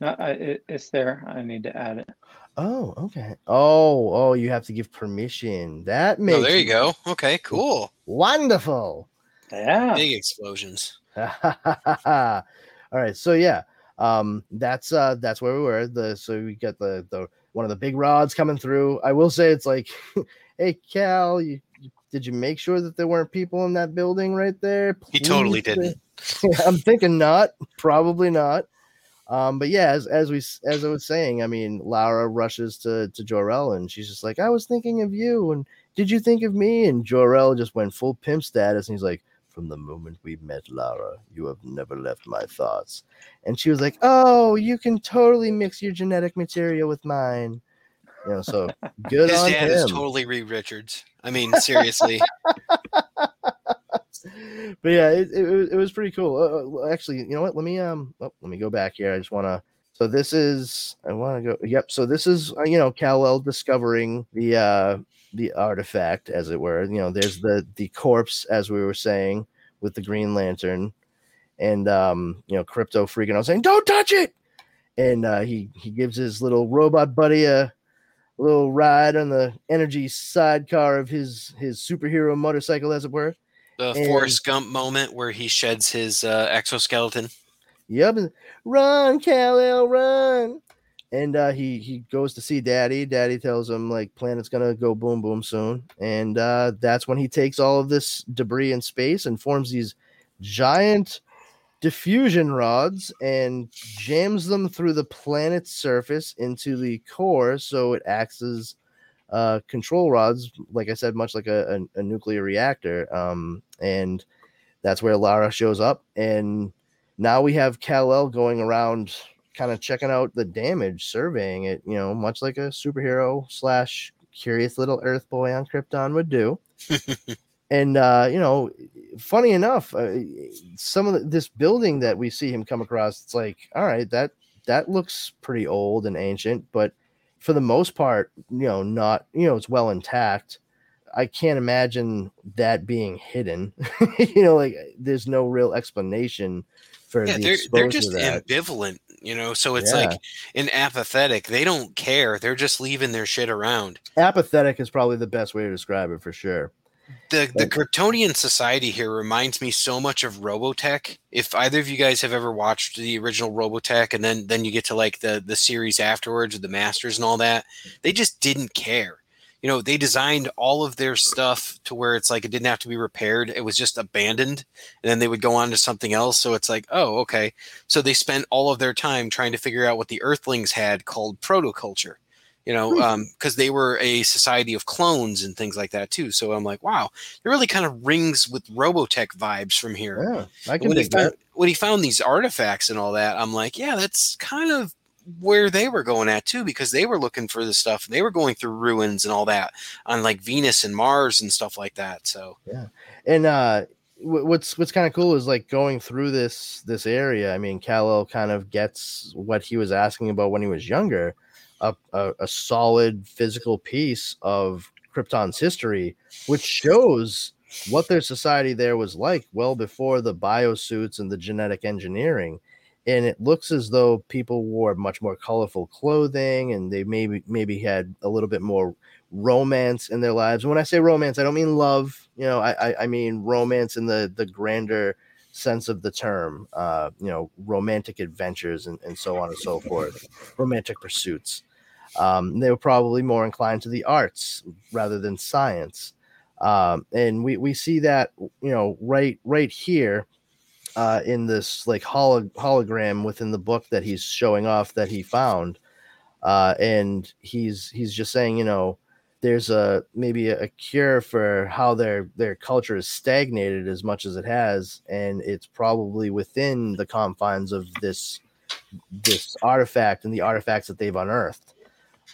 No, I, it, it's there. I need to add it. Oh, okay. Oh, oh, you have to give permission. That makes Oh, there you go. Okay, cool. wonderful. Yeah. Big explosions. All right, so yeah, um, that's uh, that's where we were. The so we got the the one of the big rods coming through. I will say it's like, hey Kal, you, you- did you make sure that there weren't people in that building right there? He totally didn't. I'm thinking not, probably not. Um, but yeah, as as we as I was saying, I mean, Laura rushes to to Jor-El and she's just like, I was thinking of you, and did you think of me? And Jor-El just went full pimp status, and he's like, From the moment we met, Laura, you have never left my thoughts. And she was like, Oh, you can totally mix your genetic material with mine. You know, so good His on dad him. is totally Reed Richards. I mean, seriously. but yeah, it, it, was- it was pretty cool. Uh, Uh, actually, you know what? Let me um, oh, let me go back here. I just want to. So this is I want to go. Yep. So this is uh, you know Kal-El discovering the uh the artifact, as it were. You know, there's the the corpse, as we were saying, with the Green Lantern, and um, you know, Krypto freaking out saying, "Don't touch it!" And uh, he he gives his little robot buddy a little ride on the energy sidecar of his his superhero motorcycle, as it were. The And- Forrest Gump moment where he sheds his uh, exoskeleton. Yep. Run, Kal-El, run. And uh, he he goes to see Daddy. Daddy tells him like planet's gonna go boom boom soon, and uh, that's when he takes all of this debris in space and forms these giant diffusion rods and jams them through the planet's surface into the core, so it acts as uh, control rods. Like I said, much like a, a, a nuclear reactor. Um, and that's where Lara shows up and now we have Kal-El going around kind of checking out the damage, surveying it, you know, much like a superhero slash curious little Earth boy on Krypton would do. and uh, you know, funny enough, uh, some of the, this building that we see him come across, it's like, all right, that that looks pretty old and ancient, but for the most part, you know, not you know, it's well intact. I can't imagine that being hidden. you know, like there's no real explanation for Yeah, the they're they're just ambivalent, you know. So it's Yeah. like an apathetic. They don't care. They're just leaving their shit around. Apathetic is probably the best way to describe it for sure. The the Kryptonian society here reminds me so much of Robotech. If either of you guys have ever watched the original Robotech and then then you get to like the the series afterwards with the Masters and all that, they just didn't care. You know, they designed all of their stuff to where it's like it didn't have to be repaired. It was just abandoned and then they would go on to something else. So it's like, oh, okay. So they spent all of their time trying to figure out what the Earthlings had called protoculture. You know, Hmm. because they were a society of clones and things like that too. So I'm like, wow, it really kind of rings with Robotech vibes from here. Yeah, I can When he, found, when he found these artifacts and all that, I'm like, yeah, that's kind of where they were going at too, because they were looking for the stuff. And they were going through ruins and all that on like Venus and Mars and stuff like that. So yeah, And uh wh- what's what's kind of cool is like going through this this area. I mean, Kal-El kind of gets what he was asking about when he was younger, a, a, a solid physical piece of Krypton's history, which shows what their society there was like well before the biosuits and the genetic engineering. And it looks as though people wore much more colorful clothing, and they maybe maybe had a little bit more romance in their lives. And when I say romance, I don't mean love. You know, I I, I mean romance in the the grander sense of the term. Uh, you know, romantic adventures and, and so on and so forth, romantic pursuits. Um, they were probably more inclined to the arts rather than science. Um, and we, we see that you know right right here uh, in this like holo- hologram within the book that he's showing off that he found uh, and he's he's just saying you know there's a maybe a, cure for how their their culture is stagnated as much as it has and it's probably within the confines of this this artifact and the artifacts that they've unearthed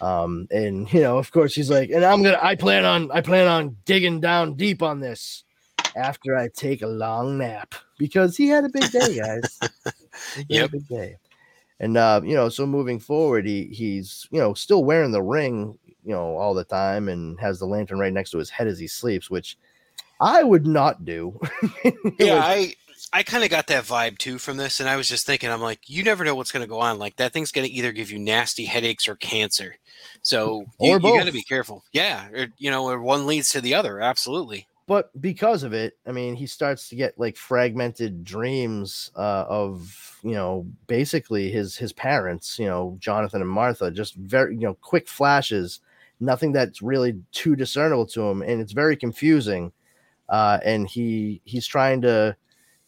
um and you know of course he's like and i'm gonna i plan on i plan on digging down deep on this after i take a long nap because he had a big day guys Yep. big day And uh, you know, so moving forward, he he's you know still wearing the ring, you know, all the time, and has the lantern right next to his head as he sleeps, which I would not do. yeah, I I kind of got that vibe too from this, and I was just thinking, I'm like, you never know what's going to go on. Like that thing's going to either give you nasty headaches or cancer, so you, you got to be careful. Yeah, or, you know, or one leads to the other. Absolutely. But because of it, I mean, he starts to get like fragmented dreams uh, of you know basically his his parents, you know, Jonathan and Martha, just very you know quick flashes, nothing that's really too discernible to him, and it's very confusing. Uh, and he he's trying to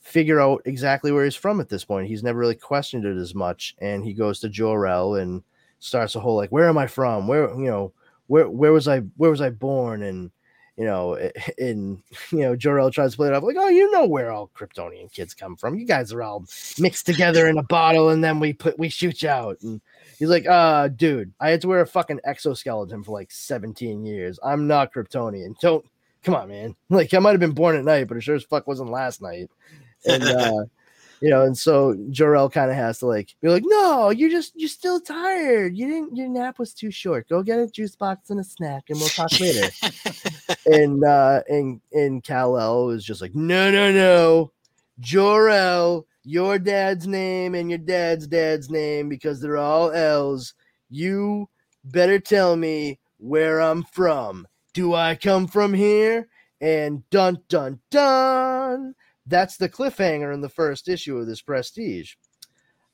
figure out exactly where he's from at this point. He's never really questioned it as much, and he goes to Jor-El and starts a whole like, "Where am I from? Where you know where where was I where was I born?" and you know, and you know, Jor-El tries to play it off like, "Oh, you know where all Kryptonian kids come from. You guys are all mixed together in a bottle, and then we put we shoot you out." And he's like, "Uh, dude, I had to wear a fucking exoskeleton for like 17 years. I'm not Kryptonian. Don't." Come on, man. Like I might have been born at night, but it sure as fuck wasn't last night and uh, you know, and so Jor-El kind of has to like be like, no, you're just you're still tired. You didn't your nap was too short. Go get a juice box and a snack, and we'll talk later. and uh, and and Kal El is just like, no, no, no, Jor-El, your dad's name and your dad's dad's name because they're all L's. You better tell me where I'm from. Do I come from here? And dun dun dun that's the cliffhanger in the first issue of this prestige.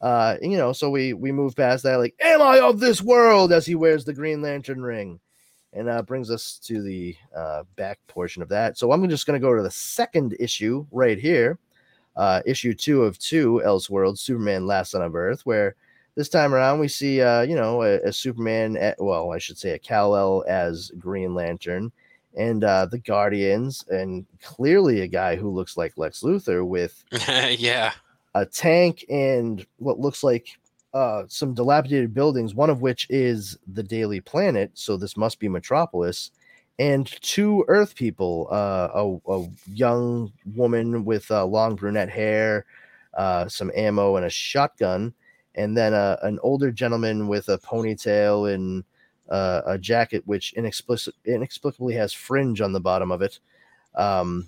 Uh you know so we we move past that like am i of this world? as he wears the green lantern ring. And uh brings us to the uh back portion of that. So i'm just going to go to the second issue right here uh issue two of two elseworld superman last son of earth where this time around we see uh you know a, a superman at, well i should say a kal-el as green lantern and uh, the Guardians, and clearly a guy who looks like Lex Luthor with yeah. a tank and what looks like uh, some dilapidated buildings, one of which is the Daily Planet, so this must be Metropolis, and two Earth people, uh, a, a, young woman with uh, long brunette hair, uh, some ammo, and a shotgun, and then uh, an older gentleman with a ponytail and uh, a jacket which inexplic- inexplicably has fringe on the bottom of it. Um,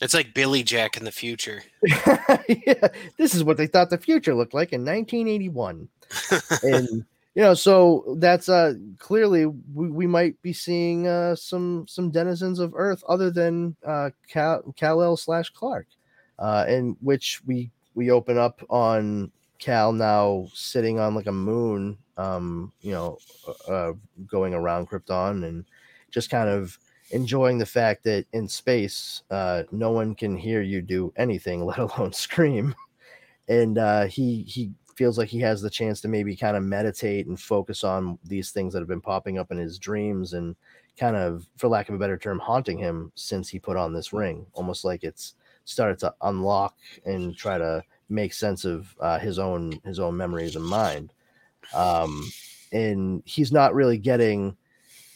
it's like Billy Jack in the future. yeah, this is what they thought the future looked like in 1981. and you know, so that's uh clearly we, we might be seeing uh some some denizens of Earth other than uh Kal El slash Clark, uh, in which we we open up on Kal now sitting on like a moon um, you know, uh, uh, going around Krypton and just kind of enjoying the fact that in space, uh, no one can hear you do anything, let alone scream. And uh, he he feels like he has the chance to maybe kind of meditate and focus on these things that have been popping up in his dreams and kind of, for lack of a better term, haunting him since he put on this ring. Almost like it's started to unlock and try to make sense of uh, his own his own memories and mind um, and he's not really getting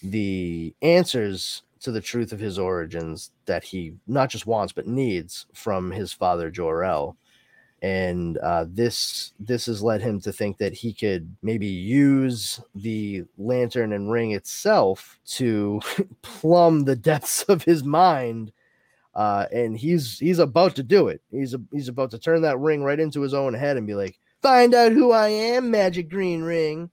the answers to the truth of his origins that he not just wants but needs from his father Jor-El. And uh, this this has led him to think that he could maybe use the lantern and ring itself to plumb the depths of his mind uh, and he's he's about to do it. He's a, he's about to turn that ring right into his own head and be like, find out who I am, Magic Green Ring.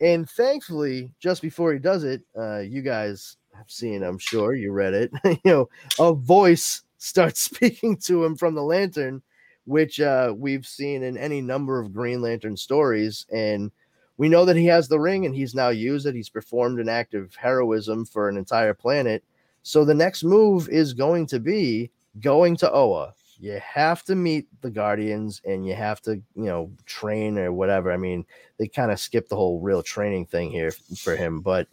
And thankfully, just before he does it, uh, you guys have seen, I'm sure you read it. you know, a voice starts speaking to him from the lantern, which uh, we've seen in any number of Green Lantern stories. And we know that he has the ring and he's now used it. He's performed an act of heroism for an entire planet. So the next move is going to be going to Oa you have to meet the Guardians and you have to, you know, train or whatever. I mean, they kind of skip the whole real training thing here for him. But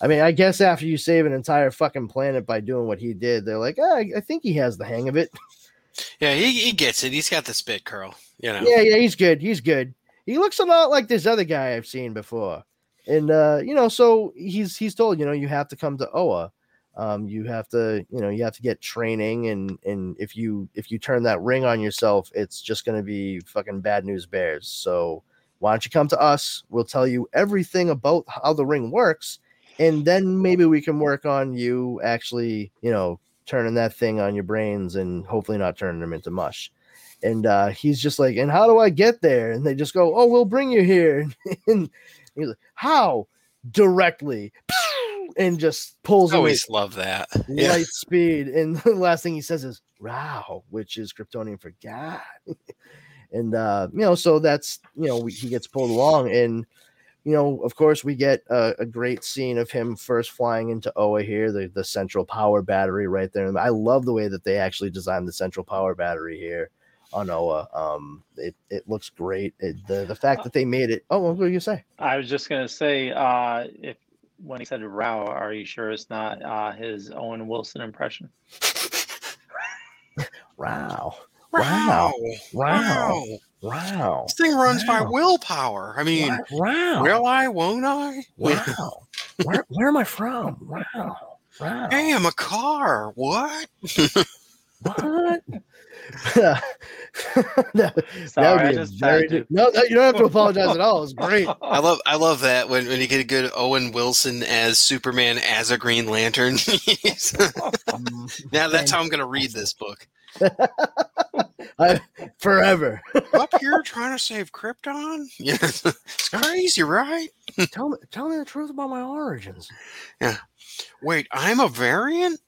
I mean, I guess after you save an entire fucking planet by doing what he did, they're like, oh, I think he has the hang of it. Yeah, he, he gets it. He's got the spit curl, you know. Yeah, yeah, he's good. He's good. He looks a lot like this other guy I've seen before. And uh, you know, so he's he's told, you know, you have to come to Oa um, you have to you know you have to get training and and if you if you turn that ring on yourself it's just going to be fucking bad news bears so why don't you come to us? We'll tell you everything about how the ring works, and then maybe we can work on you actually, you know, turning that thing on your brains and hopefully not turning them into mush. And uh, he's just like, and how do I get there? And they just go, oh, we'll bring you here. and he's like, how? Directly. And just pulls I away always love that. Yeah. light speed. And the last thing he says is Rao, which is Kryptonian for God. and uh, you know, so that's you know, we, he gets pulled along, and you know, of course, we get a, a great scene of him first flying into Oa here, the, the central power battery right there. And I love the way that they actually designed the central power battery here on Oa. Um, it, it looks great. It, the the fact that they made it. Oh, what were you say? I was just gonna say, uh, if when he said "Rao," are you sure it's not uh, his Owen Wilson impression? Wow, Wow. wow, wow, This thing runs by willpower. I mean, wow, will I? Won't I? wow. where, where am I from? Wow, wow. Hey, I'm a car. What? What? that, that Sorry, would be a just very to. no, no, you don't have to apologize at all. It's great. I love I love that when, when you get a good Owen Wilson as Superman as a Green Lantern. now that's how I'm gonna read this book. I, forever. Up here trying to save Krypton? Yeah. It's crazy, right? tell me, tell me the truth about my origins. Yeah. Wait, I'm a variant?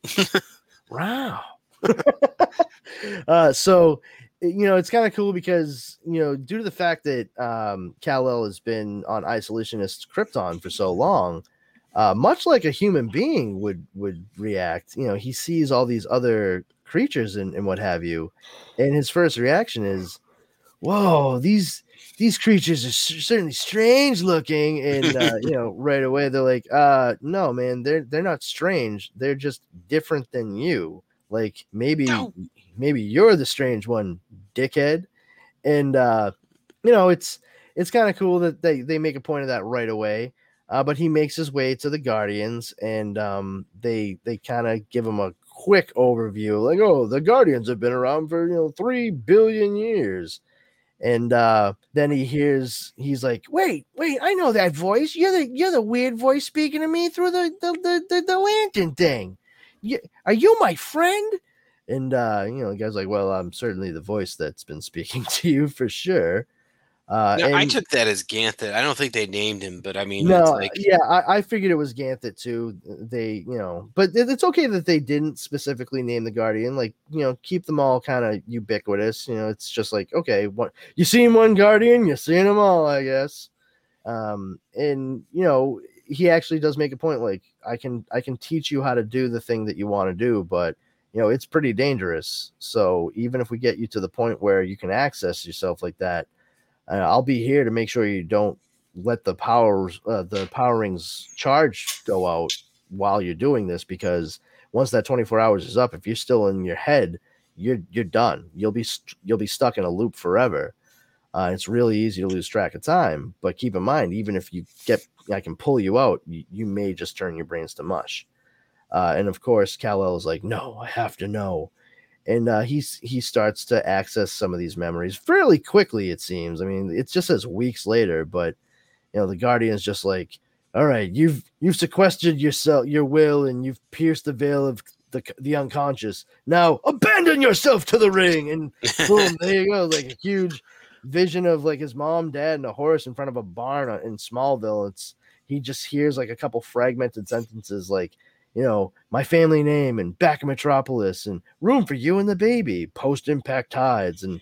Wow. uh, so you know it's kind of cool because you know due to the fact that um, Kal El has been on isolationist Krypton for so long, uh, much like a human being would would react. You know, he sees all these other creatures and, and what have you, and his first reaction is, "Whoa, these." These creatures are certainly strange looking, and uh, you know, right away they're like, "Uh, no, man, they're they're not strange. They're just different than you. Like maybe No. maybe you're the strange one, dickhead." And uh, you know, it's it's kind of cool that they they make a point of that right away. Uh, but he makes his way to the Guardians, and um, they they kind of give him a quick overview, like, "Oh, the Guardians have been around for you know three billion years." And uh, then he hears he's like, "Wait, wait, I know that voice. You're the you're the weird voice speaking to me through the the the, the, the lantern thing. You, are you my friend?" And uh, you know, the guy's like, "Well, I'm certainly the voice that's been speaking to you for sure." Uh, No, I took that as Ganthet. I don't think they named him, but I mean, no, it's like yeah, I, I figured it was Ganthet too. They, you know, but it- it's okay that they didn't specifically name the Guardian. Like, you know, keep them all kind of ubiquitous. You know, it's just like, okay, what you seen one Guardian, you seen them all, I guess. Um, and you know, he actually does make a point. Like, I can, I can teach you how to do the thing that you want to do, but you know, it's pretty dangerous. So even if we get you to the point where you can access yourself like that, uh, I'll be here to make sure you don't let the powers uh, the power rings charge go out while you're doing this because once that 24 hours is up if you're still in your head you're you're done you'll be you'll be stuck in a loop forever uh, it's really easy to lose track of time but keep in mind even if you get i can pull you out you, you may just turn your brains to mush. Uh, and of course Kal-El is like no i have to know. And uh, he starts to access some of these memories fairly quickly it seems. I mean it just says weeks later but you know the guardian's just like all right you've you've sequestered yourself your will and you've pierced the veil of the, the unconscious. Now abandon yourself to the ring. And boom there you go like a huge vision of like his mom dad and a horse in front of a barn uh, in smallville it's he just hears like a couple fragmented sentences like you know my family name and back of metropolis and room for you and the baby post impact tides and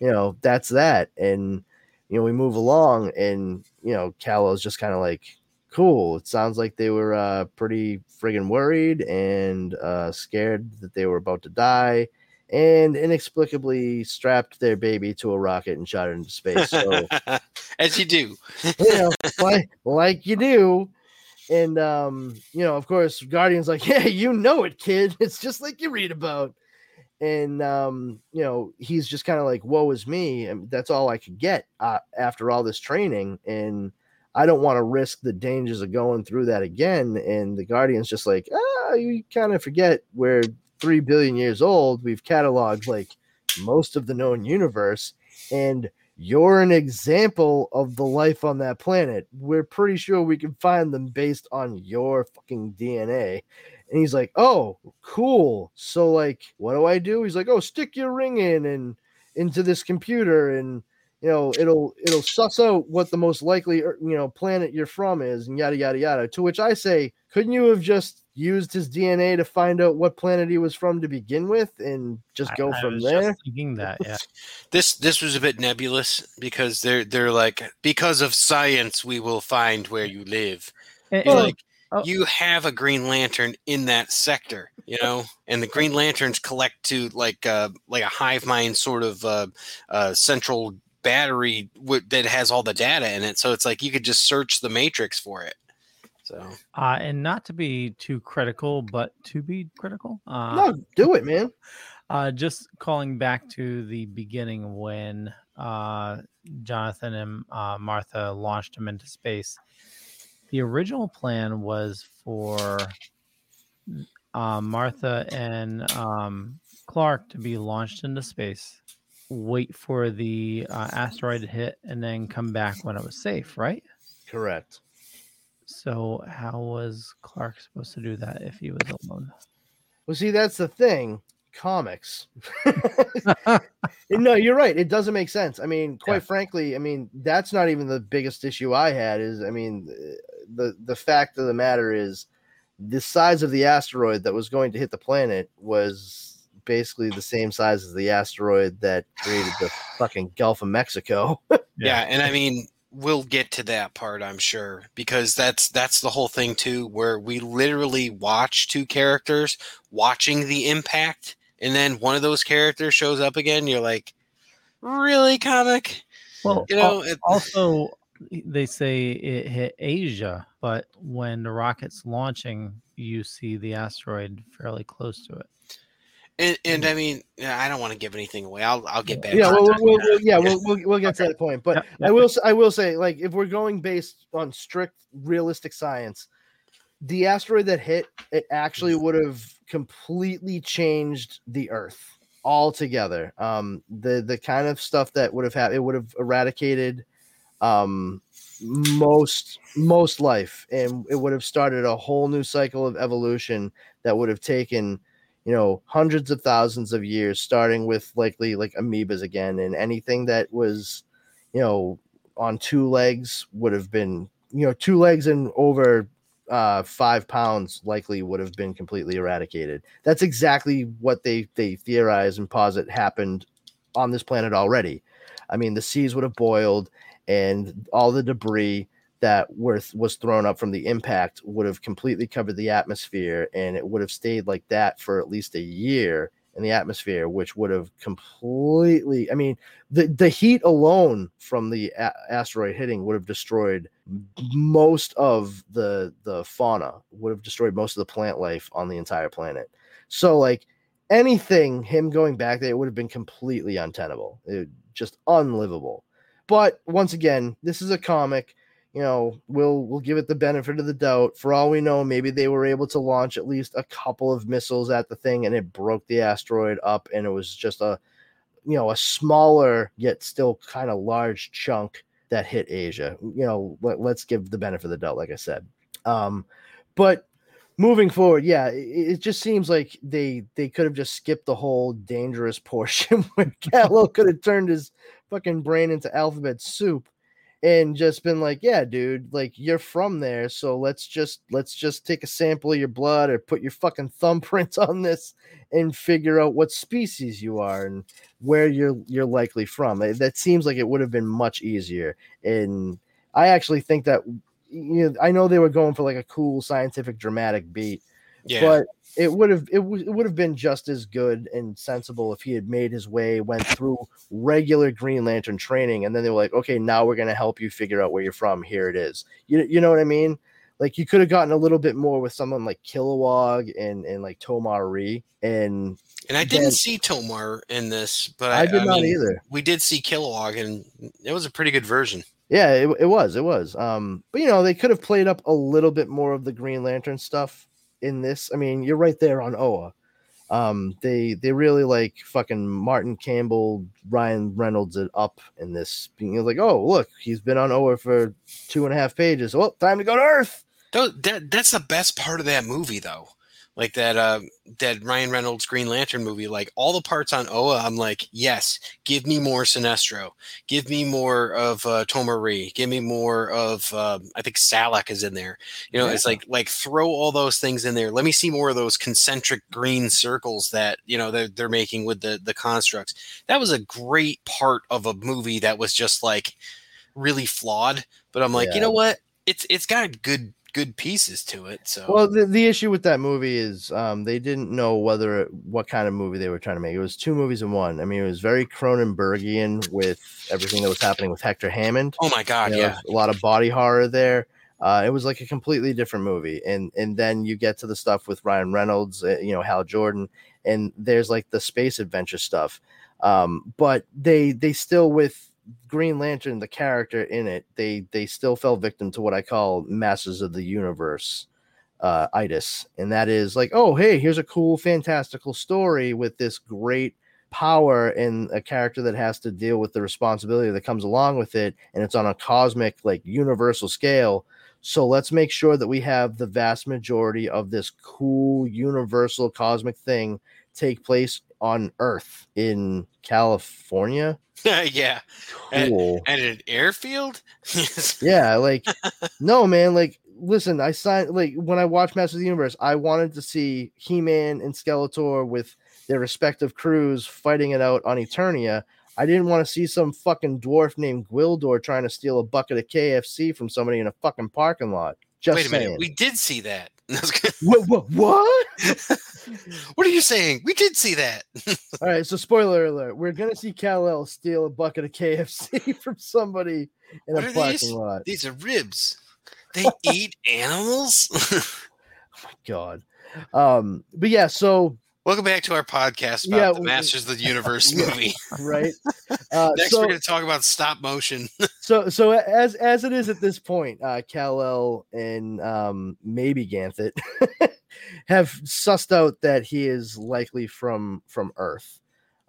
you know that's that and you know we move along and you know Kal-El's just kind of like cool it sounds like they were uh pretty friggin worried and uh scared that they were about to die and inexplicably strapped their baby to a rocket and shot it into space so as you do. you know, like like you do. And um, you know, of course, Guardian's like, yeah, you know it, kid. It's just like you read about. And um, you know, he's just kind of like, woe is me. And that's all I could get uh, after all this training. And I don't want to risk the dangers of going through that again. And the Guardian's just like, ah, you kind of forget we're three billion years old. We've cataloged like most of the known universe, and you're an example of the life on that planet. We're pretty sure we can find them based on your fucking DNA. And he's like, Oh, cool. So like, what do I do? He's like, Oh, stick your ring in and into this computer and you know it'll it'll suss out what the most likely er, you know planet you're from is and yada yada yada to which i say couldn't you have just used his dna to find out what planet he was from to begin with and just go I from was there just thinking that, yeah. This this was a bit nebulous because they're they're like because of science we will find where you live. And- You're and- like oh. you have a green lantern in that sector, you know, and the green lanterns collect to like uh like a hive mind sort of uh, uh central battery w- that has all the data in it. So it's like you could just search the matrix for it. So uh, and not to be too critical, but to be critical. Uh, no do it man Uh, just calling back to the beginning when uh, Jonathan and uh, Martha launched him into space. The original plan was for uh, Martha and um, Clark to be launched into space, wait for the uh, asteroid to hit, and then come back when it was safe, right? correct So, how was Clark supposed to do that if he was alone? well see that's the thing comics no you're right it doesn't make sense i mean quite Yeah. frankly i mean that's not even the biggest issue i had is i mean uh, the the fact of the matter is the size of the asteroid that was going to hit the planet was basically the same size as the asteroid that created the fucking gulf of mexico yeah. and I mean we'll get to that part I'm sure because that's that's the whole thing too where we literally watch two characters watching the impact and then one of those characters shows up again you're like really comic Well, you know it, also they say it hit Asia, but when the rocket's launching, you see the asteroid fairly close to it. And, and I mean I don't want to give anything away. I'll I'll get back yeah, we'll, we'll, we'll- yeah, we'll, we'll, we'll get to that point. But Yeah, yeah. I will, s- I will say, like, if we're going based on strict realistic science, the asteroid that hit it actually would have completely changed the Earth altogether. Um, the the kind of stuff that would have happened, it would have eradicated um most most life. And it would have started a whole new cycle of evolution that would have taken you know hundreds of thousands of years starting with likely like amoebas again and anything that was you know on two legs would have been you know two legs and over uh five pounds likely would have been completely eradicated. That's exactly what they they theorize and posit happened on this planet already. I mean the seas would have boiled and all the debris that were, was thrown up from the impact would have completely covered the atmosphere and it would have stayed like that for at least a year in the atmosphere which would have completely i mean the the heat alone from the a- asteroid hitting would have destroyed most of the the fauna would have destroyed most of the plant life on the entire planet. So like anything him going back there it would have been completely untenable it, just unlivable. But once again this is a comic you know we'll we'll give it the benefit of the doubt. For all we know maybe they were able to launch at least a couple of missiles at the thing and it broke the asteroid up and it was just a you know a smaller yet still kind of large chunk that hit asia. You know let, let's give the benefit of the doubt like i said. Um but moving forward yeah it, it just seems like they they could have just skipped the whole dangerous portion where Kal-El could have turned his fucking brain into alphabet soup and just been like yeah dude like you're from there so let's just let's just take a sample of your blood or put your fucking thumbprints on this and figure out what species you are and where you're you're likely from. Eh, that seems like it would have been much easier and i actually think that you know i know they were going for like a cool scientific dramatic beat yeah but it would have it, w- it would have been just as good and sensible if he had made his way went through regular green lantern training and then they were like okay now we're going to help you figure out where you're from here it is you, you know what i mean like you could have gotten a little bit more with someone like Kilowog and and like Tomar-Re and and I didn't then- see Tomar in this but I, I did not mean, either. we did see Kilowog and it was a pretty good version Yeah, it, it was. It was. Um, but you know, they could have played up a little bit more of the Green Lantern stuff in this. I mean, you're right there on Oa. Um, they they really like fucking Martin Campbell, Ryan Reynolds it up in this being like, oh look, he's been on Oa for two and a half pages. Well, time to go to Earth. That that's the best part of that movie, though. Like that uh, that Ryan Reynolds Green Lantern movie. Like all the parts on Oa, I'm like, yes, give me more Sinestro, give me more of uh, Tomar-Re, give me more of um, I think Salakk is in there. You know, it's like like throw all those things in there. Let me see more of those concentric green circles that you know they're, they're making with the the constructs. That was a great part of a movie that was just like really flawed. But I'm like, Yeah. you know what? It's it's got a good good pieces to it. So Well, the, the issue with that movie is um, they didn't know whether what kind of movie they were trying to make. It was two movies in one. I mean, it was very Cronenbergian with everything that was happening with Hector Hammond. oh my god, You know, yeah. a lot of body horror there. Uh, it was like a completely different movie, and and then you get to the stuff with Ryan Reynolds, uh, you know Hal Jordan, and there's like the space adventure stuff. Um, but they they still with Green Lantern, the character in it, they they still fell victim to what I call Masters of the Universe uh itis. And that is like oh hey here's a cool fantastical story with this great power and a character that has to deal with the responsibility that comes along with it and it's on a cosmic like universal scale. So let's make sure that we have the vast majority of this cool universal cosmic thing take place on earth in california yeah. And- cool At an airfield? yeah, like no man, like listen, I signed like when I watched Masters of the Universe, I wanted to see He-Man and Skeletor with their respective crews fighting it out on Eternia. I didn't want to see some fucking dwarf named Gwildor trying to steal a bucket of KFC from somebody in a fucking parking lot. Just Wait a saying. minute. We did see that. what, what, what? what are you saying? We did see that. All right, so spoiler alert: we're gonna see Kal El steal a bucket of KFC from somebody in What a parking these? lot. These are ribs. They eat animals? Oh my god. Um, but yeah, so Welcome back to our podcast about Yeah, the Masters of the Universe movie. right. Uh, Next, so, we're going to talk about stop motion. so so as as it is at this point, uh Kal-El and um maybe Ganthet have sussed out that he is likely from from Earth.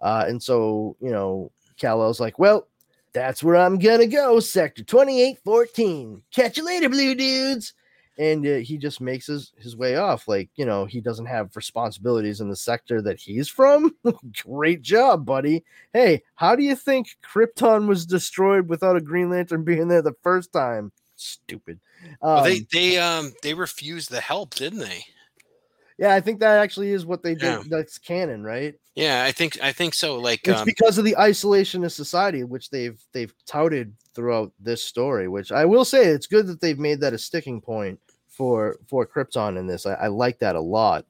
Uh and so, you know, Kal-El's like, well, that's where I'm gonna go, sector 2814. Catch you later, blue dudes. And uh, he just makes his, his way off. Like, you know, he doesn't have responsibilities in the sector that he's from. Great job, buddy hey, how do you think Krypton was destroyed without a Green Lantern being there the first time? Stupid. Um, Well, they they um they refused the help, didn't they? yeah, I think that actually is what they did. Yeah. That's canon, right? Yeah, I think I think so. Like It's um, because of the isolationist society, which they've they've touted throughout this story. Which I will say, it's good that they've made that a sticking point for for Krypton in this. I, I like that a lot.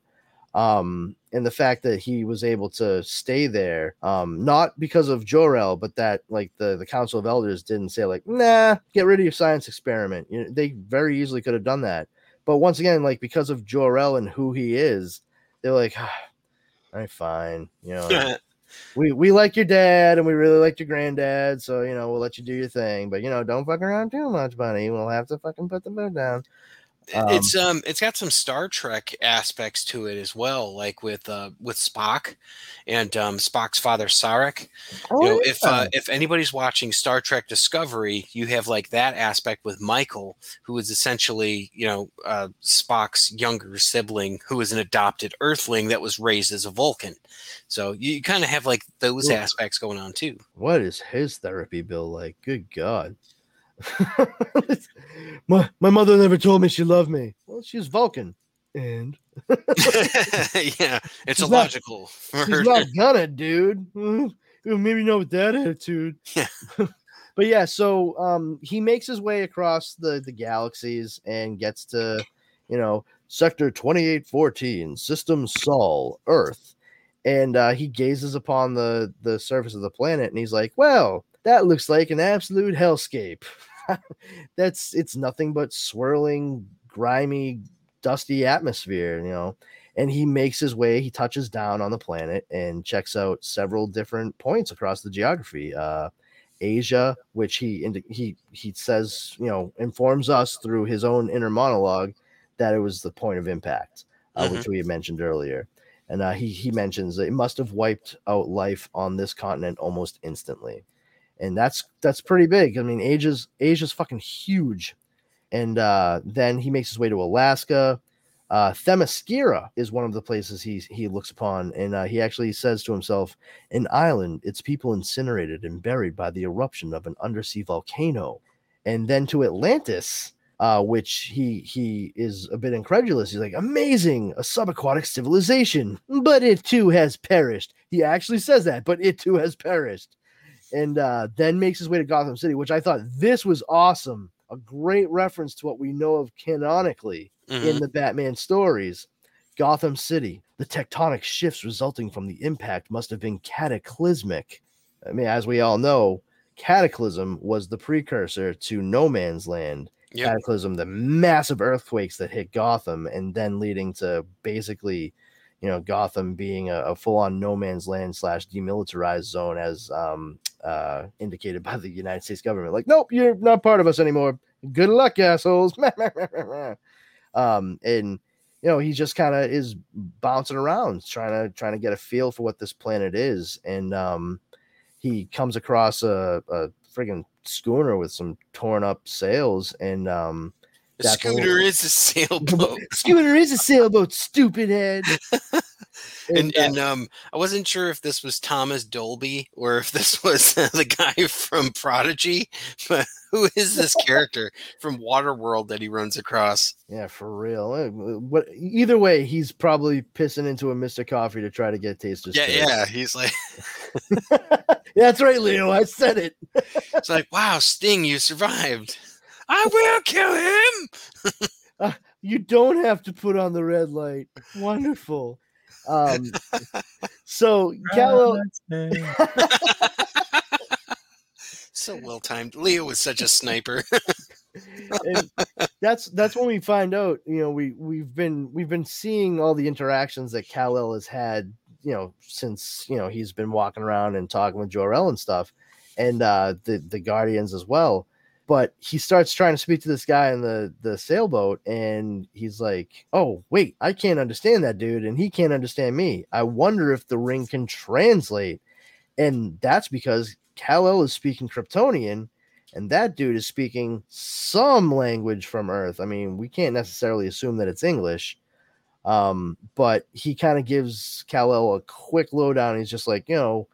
Um, and the fact that he was able to stay there, um, not because of Jor-El, but that like the the Council of Elders didn't say like, nah, get rid of your science experiment. You know, they very easily could have done that. But once again, like because of Jor-El and who he is, they're like, all right, fine, you know we we like your dad and we really like your granddad, so you know we'll let you do your thing, but you know don't fuck around too much, buddy. We'll have to fucking put the boot down. Um, it's um it's got some Star Trek aspects to it as well, like with uh with Spock and um Spock's father Sarek. oh, you know, if uh, if anybody's watching Star Trek Discovery, you have like that aspect with Michael, who is essentially you know uh, Spock's younger sibling, who is an adopted Earthling that was raised as a Vulcan. So you kind of have like those aspects going on too. what is his therapy bill like? Good God. my my mother never told me she loved me. Well, she's Vulcan, and yeah, it's She's not- illogical. her she's not gonna, dude. Maybe not with that attitude. Yeah. but yeah, so um he makes his way across the the galaxies and gets to, you know, sector 2814, system Sol, Earth. And uh he gazes upon the the surface of the planet and he's like, "Well, that looks like an absolute hellscape." That's it's nothing but swirling, grimy, dusty atmosphere, you know? And he makes his way he touches down on the planet and checks out several different points across the geography uh asia which he he he says you know informs us through his own inner monologue that it was the point of impact uh, which we had mentioned earlier. And uh, he he mentions that it must have wiped out life on this continent almost instantly, and that's that's pretty big. I mean, Asia's Asia's fucking huge, and uh, then he makes his way to Alaska. Uh, Themyscira is one of the places he he looks upon, and uh, he actually says to himself, "An island, its people incinerated and buried by the eruption of an undersea volcano." And then to Atlantis, uh, which he he is a bit incredulous. He's like, "Amazing, a subaquatic civilization, but it too has perished." He actually says that, but it too has perished, and uh, then makes his way to Gotham City, which I thought this was awesome. A great reference to what we know of canonically Mhm. in the Batman stories. Gotham City, the tectonic shifts resulting from the impact must have been cataclysmic. I mean, as we all know, Cataclysm was the precursor to No Man's Land. Yep. Cataclysm, the massive earthquakes that hit Gotham, and then leading to basically, you know, Gotham being a, a full-on No Man's Land slash demilitarized zone, as um, uh, indicated by the United States government. Like, nope, you're not part of us anymore. Good luck, assholes. um, and you know, he just kind of is bouncing around, trying to trying to get a feel for what this planet is, and um, he comes across a, a friggin' schooner with some torn up sails, and um, The scooter is a sailboat. schooner is a sailboat, stupid head. and uh, and um I wasn't sure if this was Thomas Dolby or if this was the guy from Prodigy, but who is this character from Waterworld that he runs across? yeah, for real. Uh, What either way, he's probably pissing into a Mr. Coffee to try to get taste of Yeah, yeah. He's like, That's right, Leo. I said it. it's like, wow, Sting, you survived. I will kill him. You don't have to put on the red light. Wonderful. Um, so Kal-El, So well timed. Leo was such a sniper. and that's that's when we find out you know we we've been we've been seeing all the interactions that Kal-El has had you know since you know he's been walking around and talking with Jor-El and stuff and uh the the guardians as well but he starts trying to speak to this guy in the the sailboat and he's like oh wait I can't understand that dude and he can't understand me I wonder if the ring can translate and that's because Kal-El is speaking Kryptonian and that dude is speaking some language from Earth. I mean, we can't necessarily assume that it's English, um, but he kind of gives Kal-El a quick lowdown. He's just like, you know,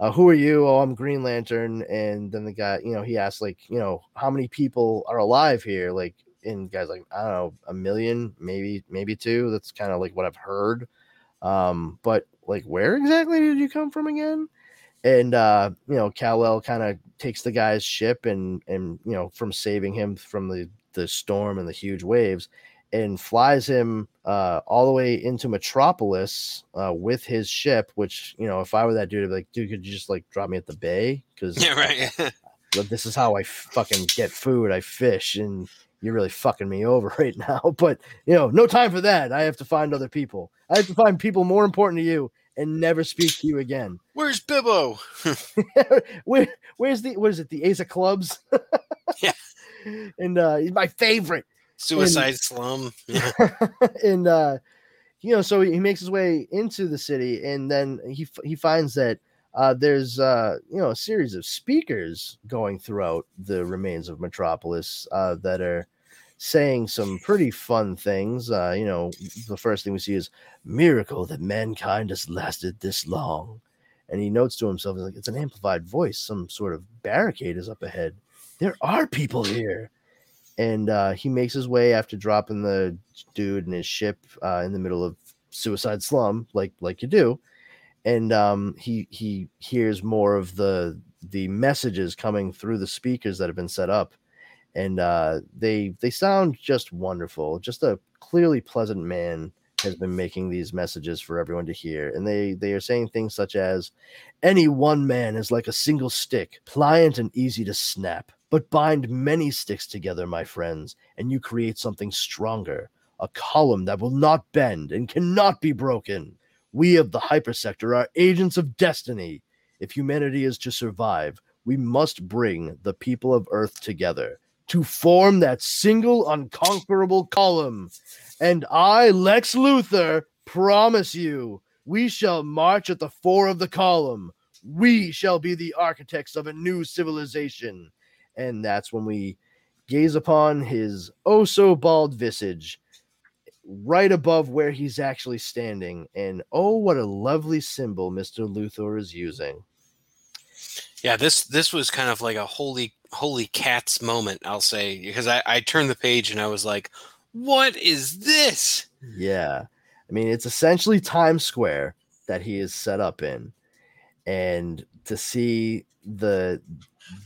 uh, who are you? Oh, I'm Green Lantern. And then the guy, you know, he asks like, you know, how many people are alive here? Like, and guys like, I don't know, a million, maybe, maybe two. That's kind of like what I've heard. Um, but like, where exactly did you come from again? and uh you know Kal-El kind of takes the guy's ship and and you know from saving him from the the storm and the huge waves and flies him uh all the way into metropolis uh with his ship which you know if i were that dude i'd be like dude could you just like drop me at the bay because yeah, right. this is how i fucking get food i fish and you're really fucking me over right now but you know no time for that i have to find other people i have to find people more important to you and never speak to you again Where's Bibbo? Where, where's the what is it? The Ace of Clubs. Yeah. and uh, he's my favorite. Suicide Slum. Yeah. and uh, you know, so he makes his way into the city, and then he he finds that uh, there's uh, you know a series of speakers going throughout the remains of Metropolis uh, that are saying some pretty fun things. Uh, you know, the first thing we see is miracle that mankind has lasted this long. And he notes to himself, like, it's an amplified voice. Some sort of barricade is up ahead. There are people here. And uh, he makes his way after dropping the dude and his ship uh, in the middle of suicide slum, like like you do. And um, he he hears more of the the messages coming through the speakers that have been set up and uh, they they sound just wonderful. Just a clearly pleasant man has been making these messages for everyone to hear, and they they are saying things such as, "Any one man is like a single stick, pliant and easy to snap. But bind many sticks together, my friends, and you create something stronger, a column that will not bend and cannot be broken. We of the hypersector are agents of destiny. If humanity is to survive." We must bring the people of Earth together to form that single unconquerable column. And I, Lex Luthor, promise you We shall march at the fore of the column. We shall be the architects of a new civilization. And that's when we gaze upon his oh so bald visage right above where he's actually standing. And oh, what a lovely symbol Mr. Luthor is using. Yeah, this this was kind of like a holy holy cats moment, I'll say, because I, I turned the page and I was like, what is this? Yeah. I mean, it's essentially Times Square that he is set up in. And to see the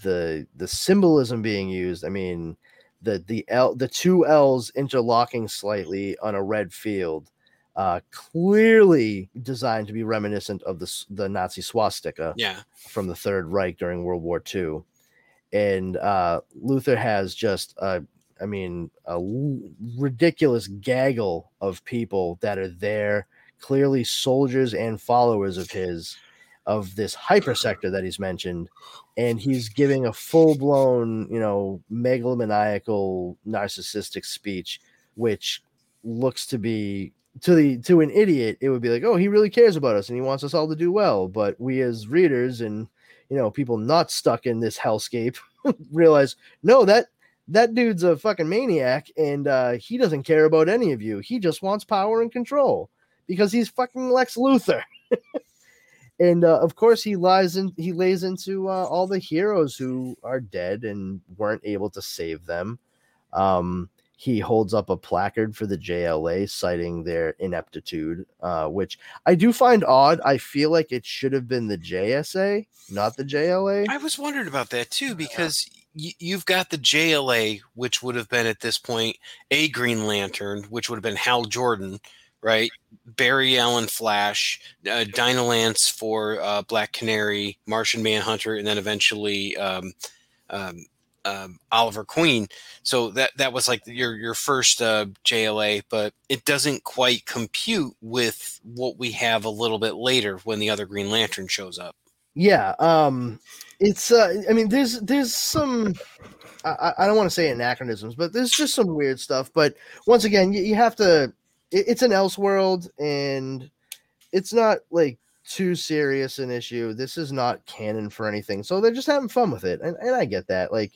the the symbolism being used, I mean, the the L the two L's interlocking slightly on a red field, uh, clearly designed to be reminiscent of the the Nazi swastika Yeah. from the Third Reich during World War II. And uh, Luthor has just, I mean, a l- ridiculous gaggle of people that are there, clearly soldiers and followers of his, of this hyper sector that he's mentioned. And he's giving a full blown, you know, megalomaniacal, narcissistic speech, which looks to be to the to an idiot it would be like oh he really cares about us and he wants us all to do well. But we as readers and you know people not stuck in this hellscape realize no that that dude's a fucking maniac and uh he doesn't care about any of you. He just wants power and control because he's fucking lex luthor and uh, of course he lies in he lays into uh, all the heroes who are dead and weren't able to save them um he holds up a placard for the JLA citing their ineptitude, uh, which I do find odd. I feel like it should have been the JSA, not the JLA. I was wondering about that too because y- you've got the JLA, which would have been at this point a Green Lantern, which would have been Hal Jordan, right? Barry Allen Flash, uh, Dinah Lance for uh, Black Canary, Martian Manhunter, and then eventually um, um, um, Oliver Queen. So that that was like your your first uh, JLA, but it doesn't quite compute with what we have a little bit later when the other Green Lantern shows up. Yeah, um, it's. Uh, I mean, there's there's some. I, I don't want to say anachronisms, but there's just some weird stuff. But once again, you, you have to. It, it's an Elseworld, and it's not like too serious an issue. This is not canon for anything, so they're just having fun with it, and, and I get that. Like,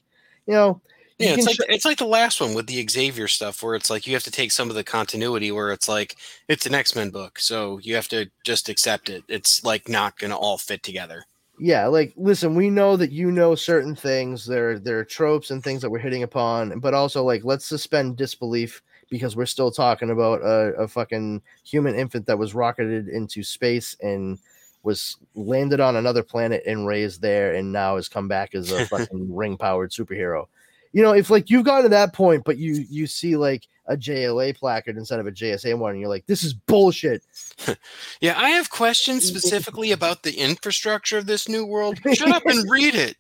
you know, you Yeah, it's like sh- it's like the last one with the Xavier stuff, where it's like you have to take some of the continuity, where it's like it's an X Men book, so you have to just accept it. It's like not going to all fit together. yeah like listen we know that you know certain things there there are tropes and things that we're hitting upon but also like let's suspend disbelief because we're still talking about a, a fucking human infant that was rocketed into space and was landed on another planet and raised there and now has come back as a fucking ring powered superhero. You know if like you've gotten to that point but you you see like a jla placard instead of a jsa one and you're like this is bullshit Yeah, I have questions specifically about the infrastructure of this new world. Shut up and read it.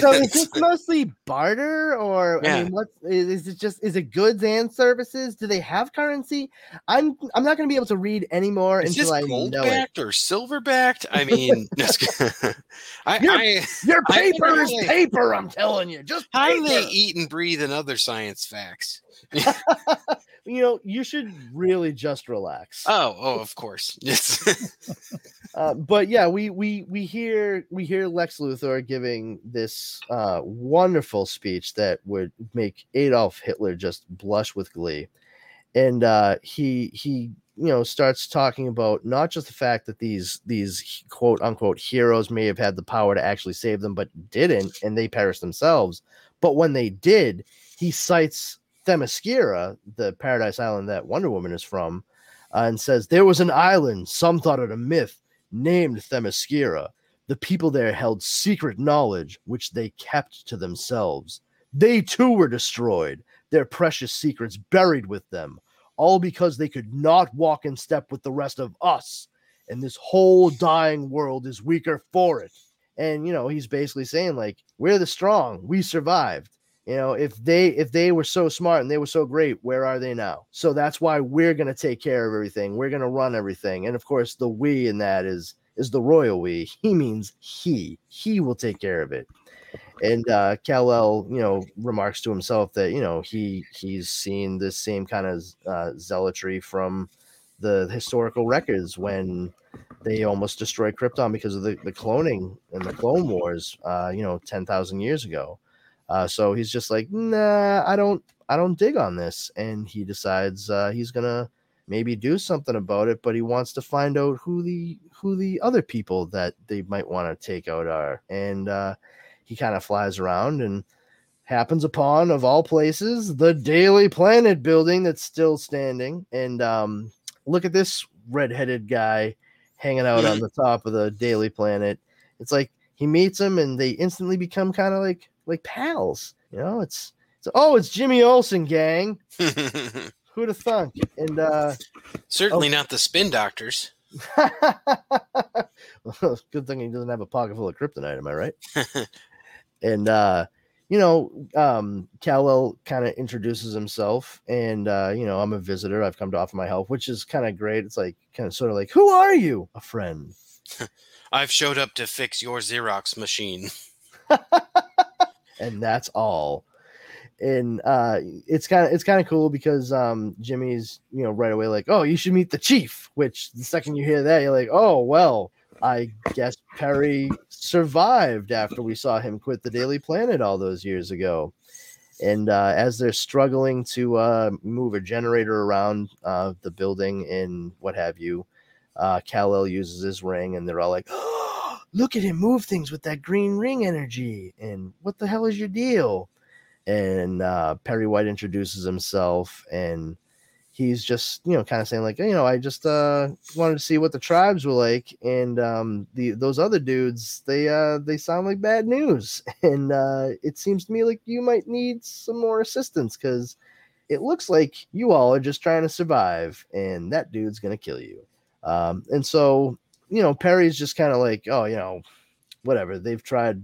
so is this mostly barter or I mean what is it just is it goods and services? Do they have currency? I'm I'm not gonna be able to read anymore Is until I gold know it. backed or silver backed? I mean, I, You're- I, Your paper never is paper, I'm telling you. Just how do they eat and breathe and other science facts? you know, you should really just relax. Oh, oh, of course. Yes. Uh, but yeah, we we we hear we hear Lex Luthor giving this uh, wonderful speech that would make Adolf Hitler just blush with glee, and uh, he he you know starts talking about not just the fact that these these quote unquote heroes may have had the power to actually save them, but didn't, and they perished themselves. But when they did, he cites Themyscira, the paradise island that Wonder Woman is from, uh, and says there was an island, some thought it a myth, named Themyscira. The people there held secret knowledge which they kept to themselves. They too were destroyed, their precious secrets buried with them, all because they could not walk in step with the rest of us. And this whole dying world is weaker for it. And you know, he's basically saying, like, we're the strong, we survived. You know, if they if they were so smart and they were so great, where are they now? So that's why we're gonna take care of everything. We're gonna run everything. And of course, the we in that is is the royal we. He means he. He will take care of it. And uh Kal-El, you know, remarks to himself that you know he he's seen this same kind of uh, zealotry from the historical records when they almost destroyed Krypton because of the, the cloning and the Clone Wars, uh, you know, 10,000 years ago. Uh, so he's just like, nah, I don't, I don't dig on this. And he decides uh, he's going to maybe do something about it, but he wants to find out who the, who the other people that they might want to take out are. And uh, he kind of flies around and happens upon, of all places, the Daily Planet building that's still standing. And um, look at this redheaded guy hanging out on the top of the Daily Planet. It's like he meets him and they instantly become kind of like like pals. You know, it's, it's oh, it's Jimmy Olsen gang. Who'd have thunk? And uh Certainly not the spin doctors. well, good thing he doesn't have a pocket full of kryptonite, am I right? and uh you know, um, Kal-El kind of introduces himself, and uh, you know, I'm a visitor. I've come to offer my help, which is kind of great. It's like kind of sort of like, who are you? A friend. I've showed up to fix your Xerox machine. And that's all. And uh, it's kind of it's kind of cool because um, Jimmy's you know right away like, oh, you should meet the chief. Which the second you hear that, you're like, oh well, I guess Perry survived after we saw him quit the Daily Planet all those years ago. And uh, as they're struggling to uh, move a generator around uh, the building and what have you, uh, Kal-El uses his ring, and they're all like, "Look at him move things with that green ring energy!" And what the hell is your deal? And uh, Perry White introduces himself, and he's just you know kind of saying like you know i just uh wanted to see what the tribes were like and um the those other dudes they uh they sound like bad news and uh it seems to me like you might need some more assistance because it looks like you all are just trying to survive and that dude's gonna kill you um and so you know perry's just kind of like oh you know whatever. They've tried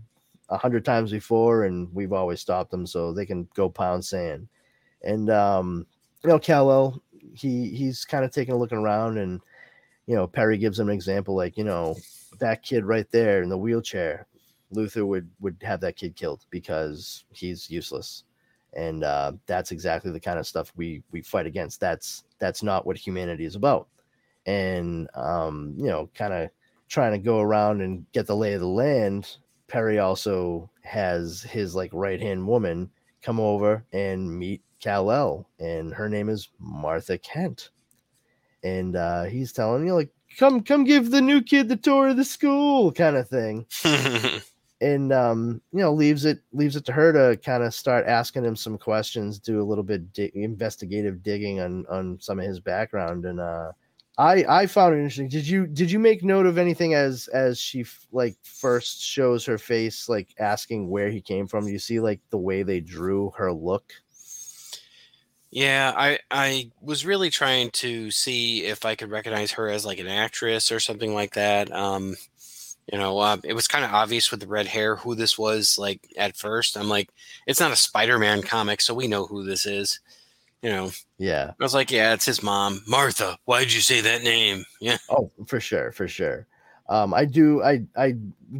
a hundred times before and we've always stopped them so they can go pound sand. And um you know, Kal-El, he he's kind of taking a look around, and you know, Perry gives him an example, like you know, that kid right there in the wheelchair, Luthor would would have that kid killed because he's useless, and uh, that's exactly the kind of stuff we we fight against. That's that's not what humanity is about, and um, you know, kind of trying to go around and get the lay of the land. Perry also has his like right hand woman come over and meet Kal-El, and her name is Martha Kent. And uh, he's telling you, like, come, come give the new kid the tour of the school, kind of thing. and um, you know, leaves it leaves it to her to kind of start asking him some questions, do a little bit di- investigative digging on on some of his background, and uh, I I found it interesting. Did you did you make note of anything as as she f- like first shows her face, like asking where he came from? You see like the way they drew her look. Yeah, I I was really trying to see if I could recognize her as like an actress or something like that. Um, you know, uh, it was kind of obvious with the red hair who this was. Like at first, I'm like, it's not a Spider-Man comic, so we know who this is. You know. Yeah. I was like, yeah, it's his mom, Martha. Why did you say that name? Yeah. Oh, for sure, for sure. Um, I do, I I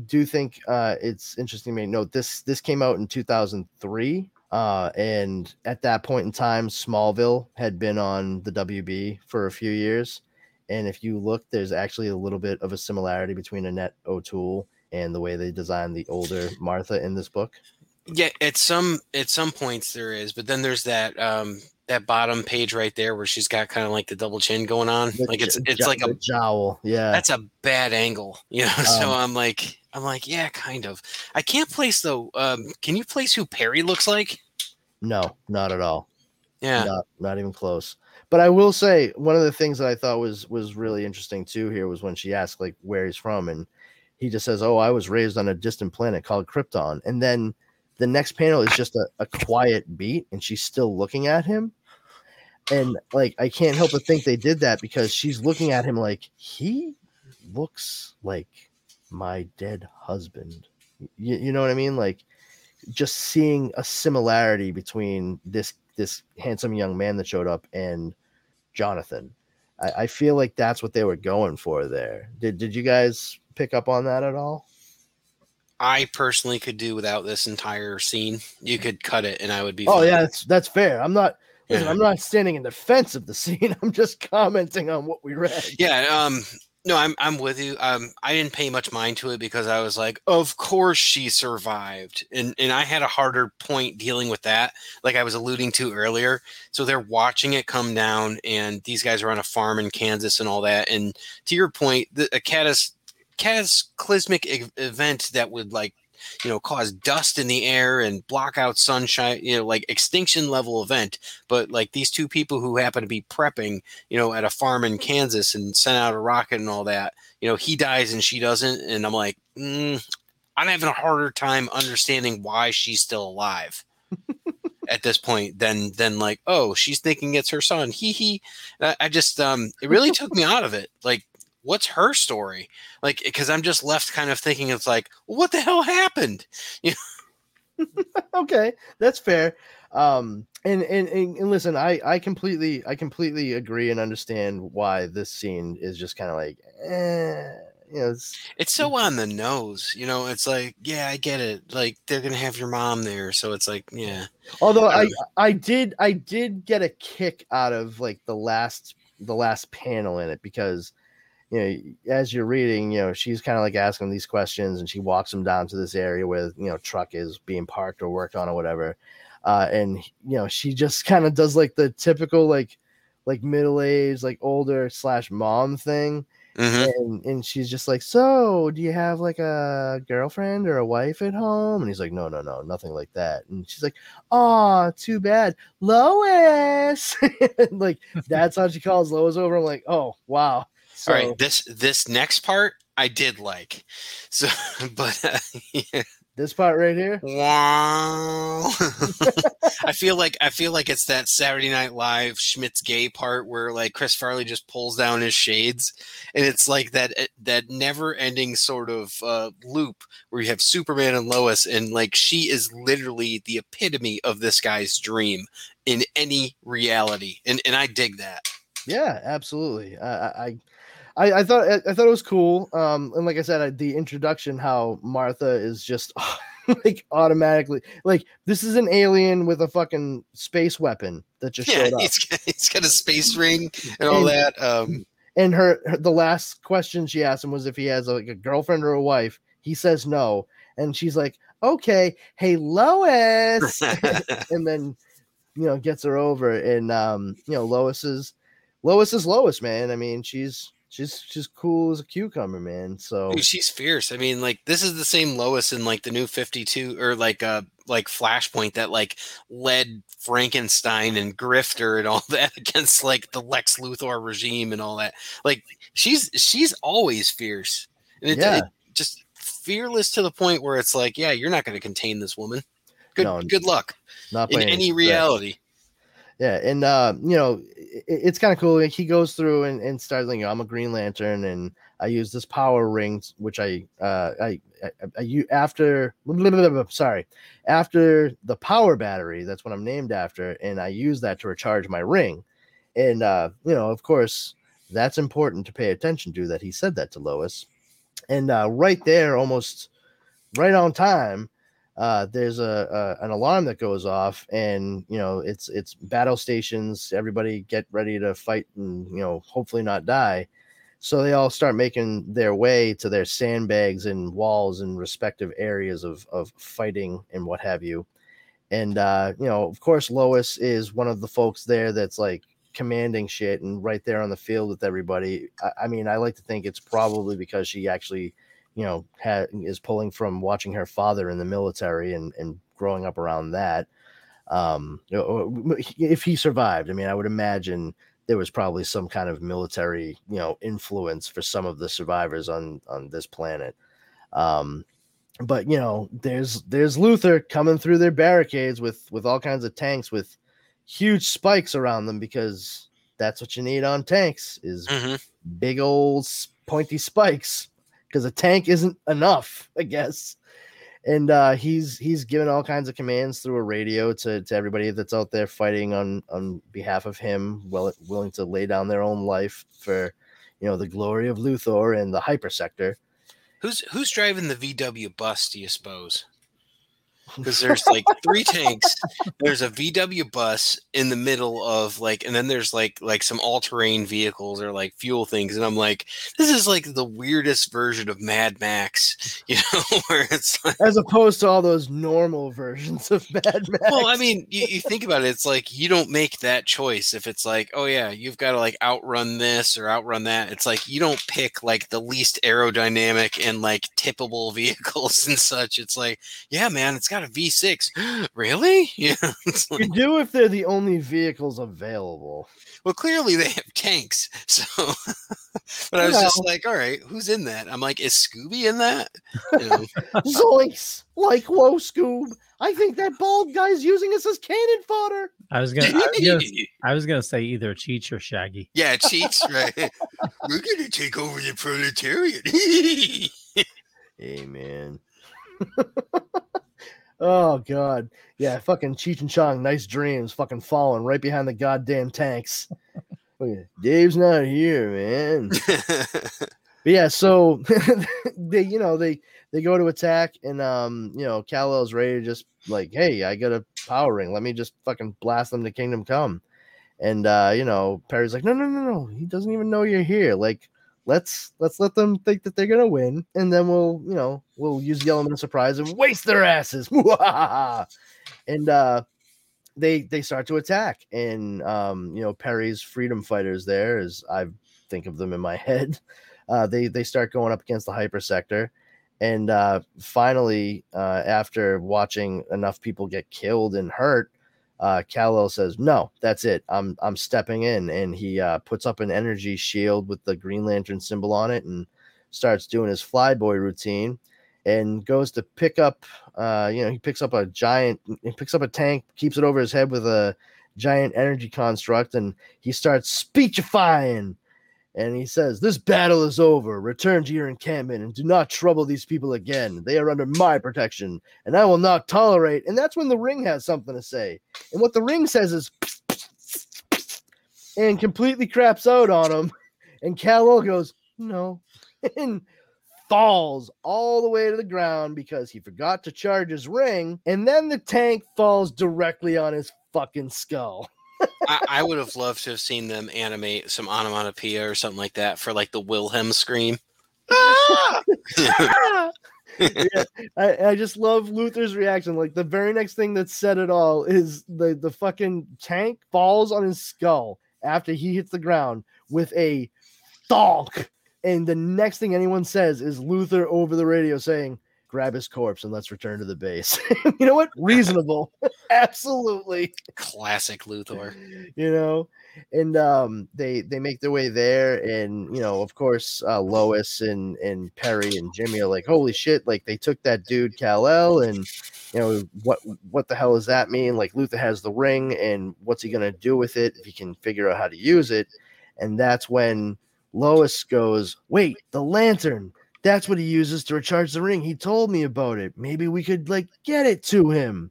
do think uh, it's interesting to note this. This came out in 2003. Uh, and at that point in time, Smallville had been on the WB for a few years. And if you look, there's actually a little bit of a similarity between Annette O'Toole and the way they designed the older Martha in this book. Yeah, at some at some points there is, but then there's that um that bottom page right there where she's got kind of like the double chin going on. The like it's it's like a jowl. Yeah. that's a bad angle, you know. so Um, I'm like I'm like, yeah, kind of. I can't place though. Um, can you place who Perry looks like? no, not at all. Yeah. Not, not even close. But I will say one of the things that I thought was was really interesting too here was when she asked like where he's from and he just says, "Oh, I was raised on a distant planet called Krypton." And then the next panel is just a, a quiet beat and she's still looking at him. And like I can't help but think they did that because she's looking at him like he looks like my dead husband. You, you know what I mean? Like just seeing a similarity between this this handsome young man that showed up and Jonathan. I, I feel like that's what they were going for there. Did did you guys pick up on that at all? I personally could do without this entire scene. You could cut it and I would be Oh fine. yeah, that's that's fair. I'm not listen, Yeah. I'm not standing in defense of the scene. I'm just commenting on what we read. Yeah, um No, I'm I'm with you. Um, I didn't pay much mind to it because I was like, of course she survived, and and I had a harder point dealing with that, like I was alluding to earlier. So they're watching it come down, and these guys are on a farm in Kansas and all that. And to your point, the, a catas, cataclysmic event that would like you know cause dust in the air and block out sunshine you know like extinction level event. But like these two people who happen to be prepping you know at a farm in kansas and sent out a rocket and all that you know he dies and she doesn't. And i'm like mm, i'm having a harder time understanding why she's still alive at this point than than like oh she's thinking it's her son. He he. I, I just um it really took me out of it. Like what's her story like because i'm just left kind of thinking it's like what the hell happened okay, that's fair. Um, and, and and and listen, I I completely I completely agree and understand why this scene is just kind of like, eh, you know, it's, it's so on the nose you know it's like yeah i get it like they're gonna have your mom there so it's like yeah although I Um, I did I did get a kick out of like the last the last panel in it because you know as you're reading you know she's kind of like asking these questions and she walks them down to this area where you know truck is being parked or worked on or whatever uh and you know she just kind of does like the typical like like middle-aged like older slash mom thing Mhm. and and she's just like so do you have like a girlfriend or a wife at home? And he's like no no no nothing like that. And she's like oh too bad. Lois. Like that's how she calls lois over. I'm like oh wow so all right this this next part i did like so but uh, yeah. this part right here wow i feel like i feel like it's that saturday night live schmidt's gay part where like chris farley just pulls down his shades and it's like that eh, that never ending sort of uh, loop where you have superman and lois and like she is literally the epitome of this guy's dream in any reality and and i dig that Yeah, absolutely. I, I, I, I thought I thought it was cool. Um, and like I said, I, the introduction, how Martha is just like automatically like this is an alien with a fucking space weapon that just yeah showed up. he's got, he's got a space ring and all And- that um And her, her the last question she asked him was if he has like a girlfriend or a wife. He says no, and she's like, "Okay, hey Lois," and then you know gets her over. And um, you know Lois is Lois is Lois, man. I mean, she's she's she's cool as a cucumber, man. So Dude, she's fierce. I mean, like this is the same Lois in like the new Fifty Two or like uh like Flashpoint that like led Frankenstein and Grifter and all that against like the Lex Luthor regime and all that. Like she's she's always fierce. And it, Yeah. it just fearless to the point where it's like, yeah, you're not going to contain this woman. Good No, good luck not in any reality. Yeah, and uh, you know, it, it's kind of cool. He goes through and, and starts like, I'm a Green Lantern, and I use this power ring, which I uh, I I, I you after sorry, after the power battery. That's what I'm named after, and I use that to recharge my ring. And uh, you know, of course, that's important to pay attention to. That he said that to Lois, and uh, right there, almost right on time uh, there's a, a an alarm that goes off, and you know it's it's battle stations. Everybody get ready to fight, and you know hopefully not die. So they all start making their way to their sandbags and walls and respective areas of of fighting and what have you. And uh, you know, of course, Lois is one of the folks there that's like commanding shit and right there on the field with everybody. I, I mean, I like to think it's probably because she actually you know ha- is pulling from watching her father in the military and and growing up around that um if he survived i mean i would imagine there was probably some kind of military you know influence for some of the survivors on on this planet um but you know there's there's luthor coming through their barricades with with all kinds of tanks with huge spikes around them because that's what you need on tanks is Mhm. big old pointy spikes because a tank isn't enough, I guess. And uh, he's he's given all kinds of commands through a radio to, to everybody that's out there fighting on on behalf of him, well willing to lay down their own life for you know the glory of Luthor and the hyper sector. Who's who's driving the VW bus? Do you suppose? Because there's like three tanks. There's a VW bus in the middle of like, and then there's like like some all terrain vehicles or like fuel things, and I'm like, this is like the weirdest version of Mad Max, you know, where it's like, As opposed to all those normal versions of Mad Max. well, I mean, you, you think about it, it's like you don't make that choice if it's like, oh yeah, you've got to like outrun this or outrun that. It's like you don't pick like the least aerodynamic and like tippable vehicles and such. It's like, yeah, man, it's got a V6. really? Yeah. Like, you do if they're the only vehicles available. well, clearly they have tanks. So, but I was just like, all right, who's in that? I'm like, is Scooby in that? You know, Zoinks! Like, whoa, Scoob! I think that bald guy's using us as cannon fodder. I was gonna, I was gonna, I was gonna say either Cheech or Shaggy. yeah, Cheech, right? We're gonna take over the proletariat. Amen. Oh god. Yeah, fucking Cheech and Chong, nice dreams, fucking falling right behind the goddamn tanks. Dave's not here, man. But yeah, so they, you know, they they go to attack, and um, you know, Kal-El's ready to just like, hey, I got a power ring. Let me just fucking blast them to Kingdom Come. And uh, you know, Perry's like, no, no, no, no. He doesn't even know you're here. Like, let's let's let them think that they're gonna win, and then we'll, you know, we'll use the element of surprise and waste their asses. and uh they they start to attack, and um, you know, Perry's freedom fighters there, as I think of them in my head uh, they they start going up against the hyper sector and uh, finally uh, after watching enough people get killed and hurt uh, Kal-El says no that's it. I'm I'm stepping in. And he uh, puts up an energy shield with the Green Lantern symbol on it and starts doing his flyboy routine and goes to pick up uh, you know he picks up a giant he picks up a tank keeps it over his head with a giant energy construct and he starts speechifying and he says, This battle is over. Return to your encampment and do not trouble these people again. They are under my protection, and I will not tolerate. And that's when the ring has something to say. And what the ring says is, and completely craps out on him. And Kal-El goes, No, and falls all the way to the ground because he forgot to charge his ring. And then the tank falls directly on his fucking skull. I, I would have loved to have seen them animate some onomatopoeia or something like that for like the Wilhelm scream. Ah! yeah, I, I just love Luthor's reaction. Like the very next thing that said it all is the the fucking tank falls on his skull after he hits the ground with a thonk. And the next thing anyone says is Luther over the radio saying, grab his corpse and let's return to the base. you know what? Reasonable. Absolutely. Classic Luthor. You know, and um they they make their way there and you know, of course, uh Lois and and Perry and Jimmy are like, "Holy shit, like they took that dude Kal-El and you know, what what the hell does that mean? Like Luthor has the ring and what's he going to do with it if he can figure out how to use it?" And that's when Lois goes, "Wait, the lantern that's what he uses to recharge the ring. He told me about it. Maybe we could like get it to him.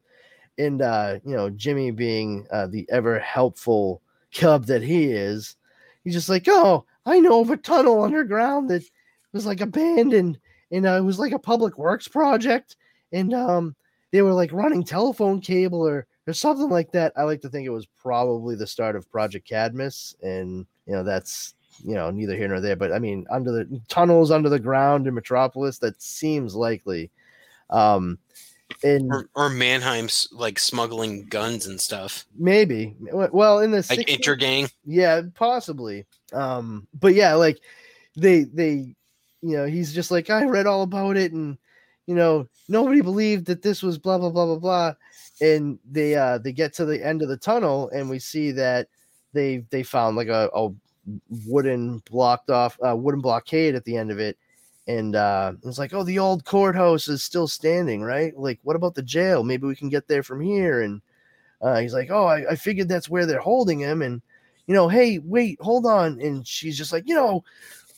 And uh, you know, Jimmy being uh, the ever helpful cub that he is, he's just like, oh, I know of a tunnel underground that was like abandoned, and uh, it was like a public works project, and um, they were like running telephone cable or or something like that. I like to think it was probably the start of Project Cadmus, and you know that's you know neither here nor there but i mean under the tunnels under the ground in metropolis that seems likely um and Or, or Mannheim's like smuggling guns and stuff. maybe well in the Like 60s Intergang. yeah possibly um but yeah like they they you know he's just like i read all about it and you know nobody believed that this was blah blah blah blah blah and they uh they get to the end of the tunnel and we see that they they found like a, a wooden blocked off uh, wooden blockade at the end of it. And uh it's like oh the old courthouse is still standing right? Like what about the jail? Maybe we can get there from here. And uh he's like oh I, I figured that's where they're holding him. And you know hey wait hold on. And she's just like you know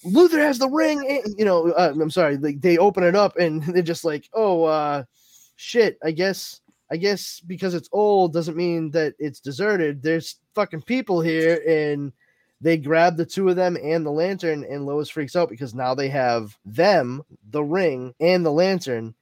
luthor has the ring and, you know uh, i'm sorry like they open it up and they're just like oh uh shit i guess i guess because it's old doesn't mean that it's deserted. There's fucking people here. And they grab the two of them and the lantern and lois freaks out because now they have them the ring and the lantern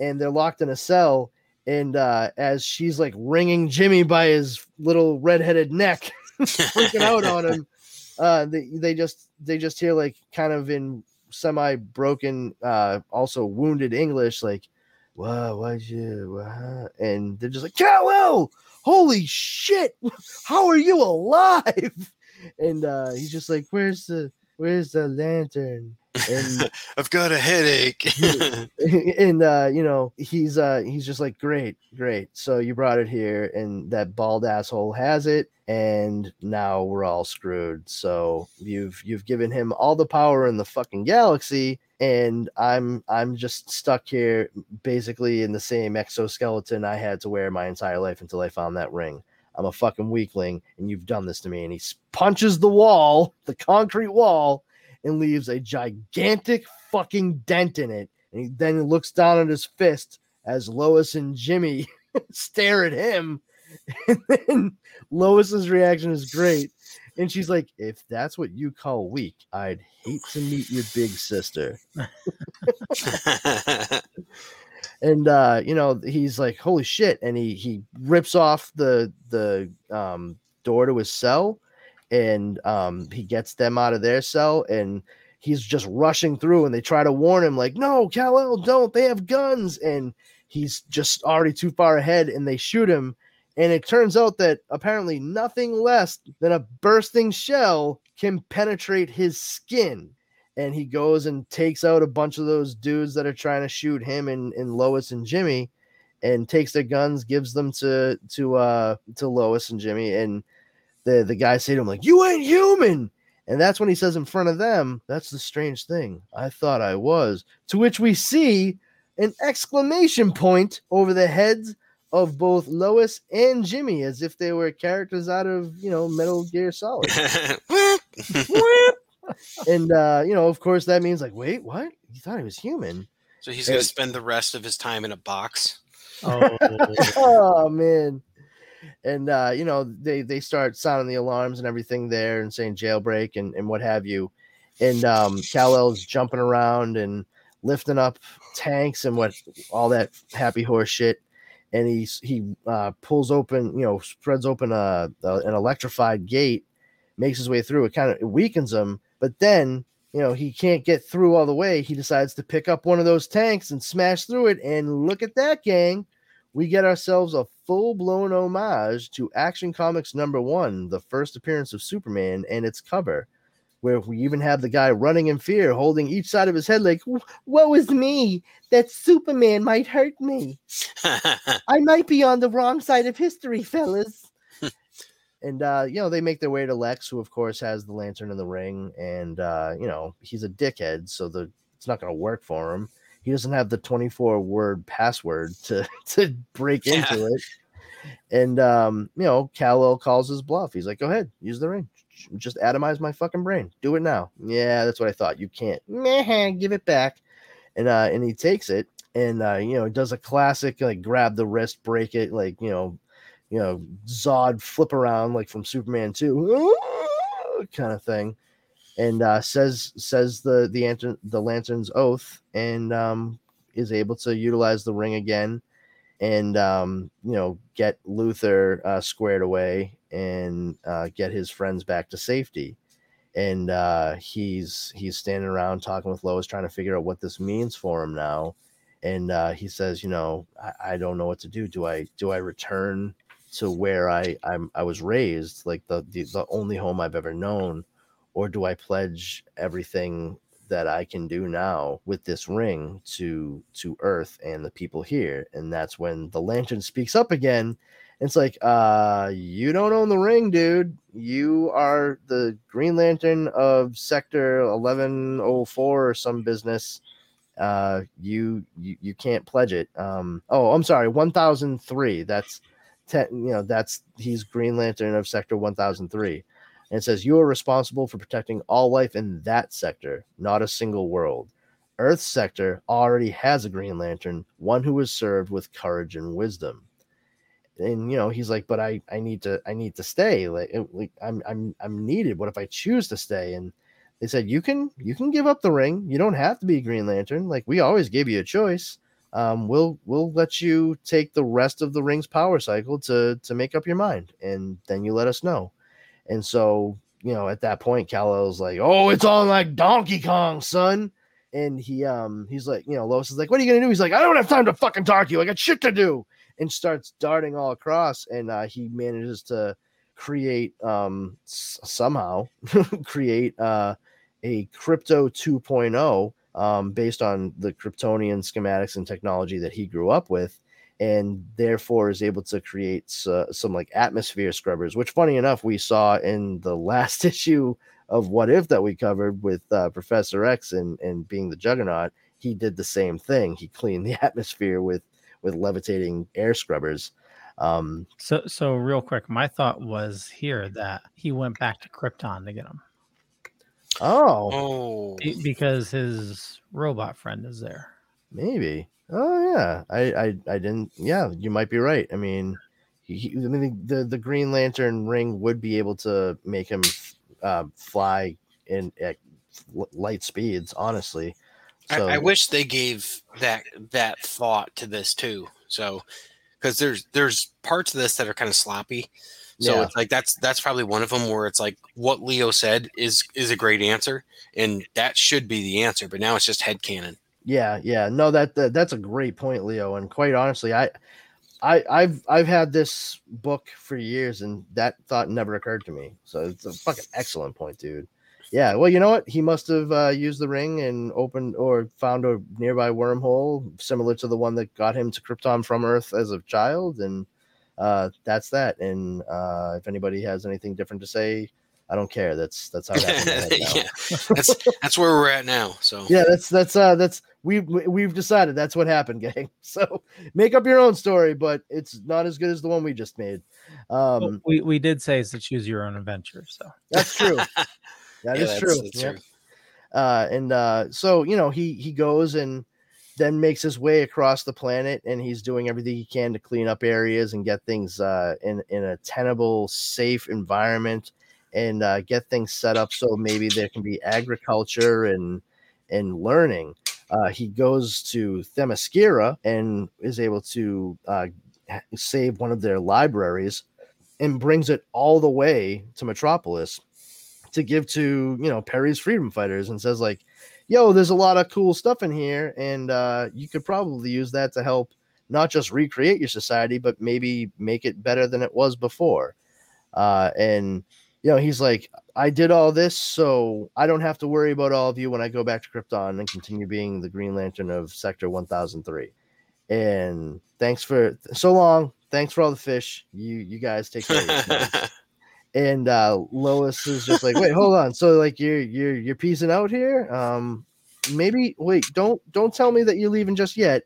and they're locked in a cell And uh, as she's like wringing Jimmy by his little redheaded neck, freaking out on him, uh, they, they just they just hear like kind of in semi broken, uh, also wounded English, like, "Wow, why'd you?" What? And they're just like, "Kal-El, holy shit, how are you alive?" And uh, he's just like, "Where's the where's the lantern?" And I've got a headache. and uh, you know, he's uh he's just like, Great, great. So you brought it here, and that bald asshole has it, and now we're all screwed. So you've you've given him all the power in the fucking galaxy, and I'm I'm just stuck here basically in the same exoskeleton I had to wear my entire life until I found that ring. I'm a fucking weakling, and you've done this to me. And he punches the wall, the concrete wall, and leaves a gigantic fucking dent in it. And he then looks down at his fist as Lois and Jimmy stare at him. And then Lois's reaction is great. And she's like, if that's what you call weak, I'd hate to meet your big sister. and uh you know he's like holy shit and he he rips off the the um door to his cell and um he gets them out of their cell and he's just rushing through and they try to warn him like no Kal-El don't they have guns and he's just already too far ahead and they shoot him and it turns out that apparently nothing less than a bursting shell can penetrate his skin and he goes and takes out a bunch of those dudes that are trying to shoot him and, and Lois and Jimmy and takes their guns, gives them to to uh to Lois and Jimmy, and the the guys say to him, like, you ain't human. And that's when he says in front of them, that's the strange thing. I thought I was. To which we see an exclamation point over the heads of both Lois and Jimmy, as if they were characters out of you know Metal Gear Solid. and uh, you know, of course, that means like, wait, what? You thought he was human? so he's gonna spend the rest of his time in a box. Oh, oh man. And uh, you know, they they start sounding the alarms and everything there and saying jailbreak and, and what have you. And um Kal-El's jumping around and lifting up tanks and what all that happy horse shit. And he's he uh pulls open, you know, spreads open a, a an electrified gate, makes his way through. It kind of weakens him, but then you know he can't get through all the way. He decides to pick up one of those tanks and smash through it. And look at that, gang! We get ourselves a full blown homage to Action Comics number one, the first appearance of Superman, and its cover, where we even have the guy running in fear, holding each side of his head, like, "Woe is me! That Superman might hurt me. I might be on the wrong side of history, fellas." And uh, you know, they make their way to Lex, who of course has the lantern in the ring, and uh, you know, he's a dickhead, so the it's not gonna work for him. He doesn't have the 24 word password to to break Yeah. into it. And um, you know, Kal-El calls his bluff. He's like, "Go ahead, use the ring. Just atomize my fucking brain. Do it now." Yeah, that's what I thought. You can't. Meh, give it back. And uh, and he takes it, and uh, you know, does a classic like grab the wrist, break it, like you know, you know, Zod flip around like from Superman 2 kind of thing. And uh, says says the the lantern the lantern's oath and um, is able to utilize the ring again and um, you know get Luthor uh, squared away and uh, get his friends back to safety. And uh, he's he's standing around talking with Lois, trying to figure out what this means for him now. And uh, he says, you know, I, I don't know what to do. Do I do I return to where I I'm I was raised, like the, the the only home I've ever known, or do I pledge everything that I can do now with this ring to to Earth and the people here? And that's when the lantern speaks up again. It's like, uh, you don't own the ring, dude. You are the Green Lantern of Sector 1104 or some business. Uh, you you, you can't pledge it. Um, oh, I'm sorry, 1003. That's ten, you know, that's he's Green Lantern of Sector 1003. And it says you are responsible for protecting all life in that sector, not a single world. Earth sector already has a Green Lantern, one who is served with courage and wisdom. And you know, he's like, but I, I need to, I need to stay. Like, it- like I'm, I'm, I'm needed. What if I choose to stay? And they said, you can, you can give up the ring. You don't have to be a Green Lantern. Like we always gave you a choice. Um, we'll we'll let you take the rest of the ring's power cycle to to make up your mind, and then you let us know. And so, you know, at that point, Kal-El's like, "Oh, it's on like Donkey Kong, son." And he um he's like, you know, Lois is like, "What are you gonna do?" He's like, "I don't have time to fucking talk to you. I got shit to do." And starts darting all across, and uh, he manages to create um s- somehow create uh a Krypto 2.0 um, based on the Kryptonian schematics and technology that he grew up with, and therefore is able to create uh, some like atmosphere scrubbers. Which, funny enough, we saw in the last issue of What If that we covered with uh, Professor X and and being the Juggernaut. He did the same thing. He cleaned the atmosphere with with levitating air scrubbers. Um, So, so real quick, my thought was here that he went back to Krypton to get him oh, Oh, because his robot friend is there. maybe. Oh yeah, I I I didn't. Yeah, you might be right. I mean, he, he- I mean the the Green Lantern ring would be able to make him uh, fly in at light speeds. Honestly, so I, I wish they gave that that thought to this too. So, because there's there's parts of this that are kind of sloppy. So Yeah. it's like that's that's probably one of them where it's like what Leo said is is a great answer, and that should be the answer. But now it's just head headcanon. Yeah, yeah. No, that, that that's a great point, Leo. And quite honestly, I I I've I've had this book for years and that thought never occurred to me. So it's a fucking excellent point, dude. Yeah, well, you know what? He must have uh, used the ring and opened or found a nearby wormhole similar to the one that got him to Krypton from Earth as a child, and uh, that's that. And uh, if anybody has anything different to say, I don't care. That's that's how it happened. in my head now. yeah, that's that's where we're at now. So yeah that's that's uh that's we we- we've decided that's what happened gang so make up your own story but it's not as good as the one we just made Well, um we we did say is to choose your own adventure. So that's true That Yeah, is that's- true that's Yep. true. uh and uh so you know he he goes and then makes his way across the planet and he's doing everything he can to clean up areas and get things uh in in a tenable safe environment and uh, get things set up so maybe there can be agriculture and and learning. Uh, he goes to Themyscira and is able to uh, save one of their libraries and brings it all the way to Metropolis to give to you know Perry's freedom fighters and says like, "Yo, there's a lot of cool stuff in here, and uh, you could probably use that to help not just recreate your society, but maybe make it better than it was before." Uh, and you know, he's like, I did all this so I don't have to worry about all of you when I go back to Krypton and continue being the Green Lantern of Sector 1003. And thanks for so long. Thanks for all the fish. You you guys take care. and uh Lois is just like, wait, hold on. So like you're you're you're piecing out here? Um maybe wait, don't don't tell me that you're leaving just yet.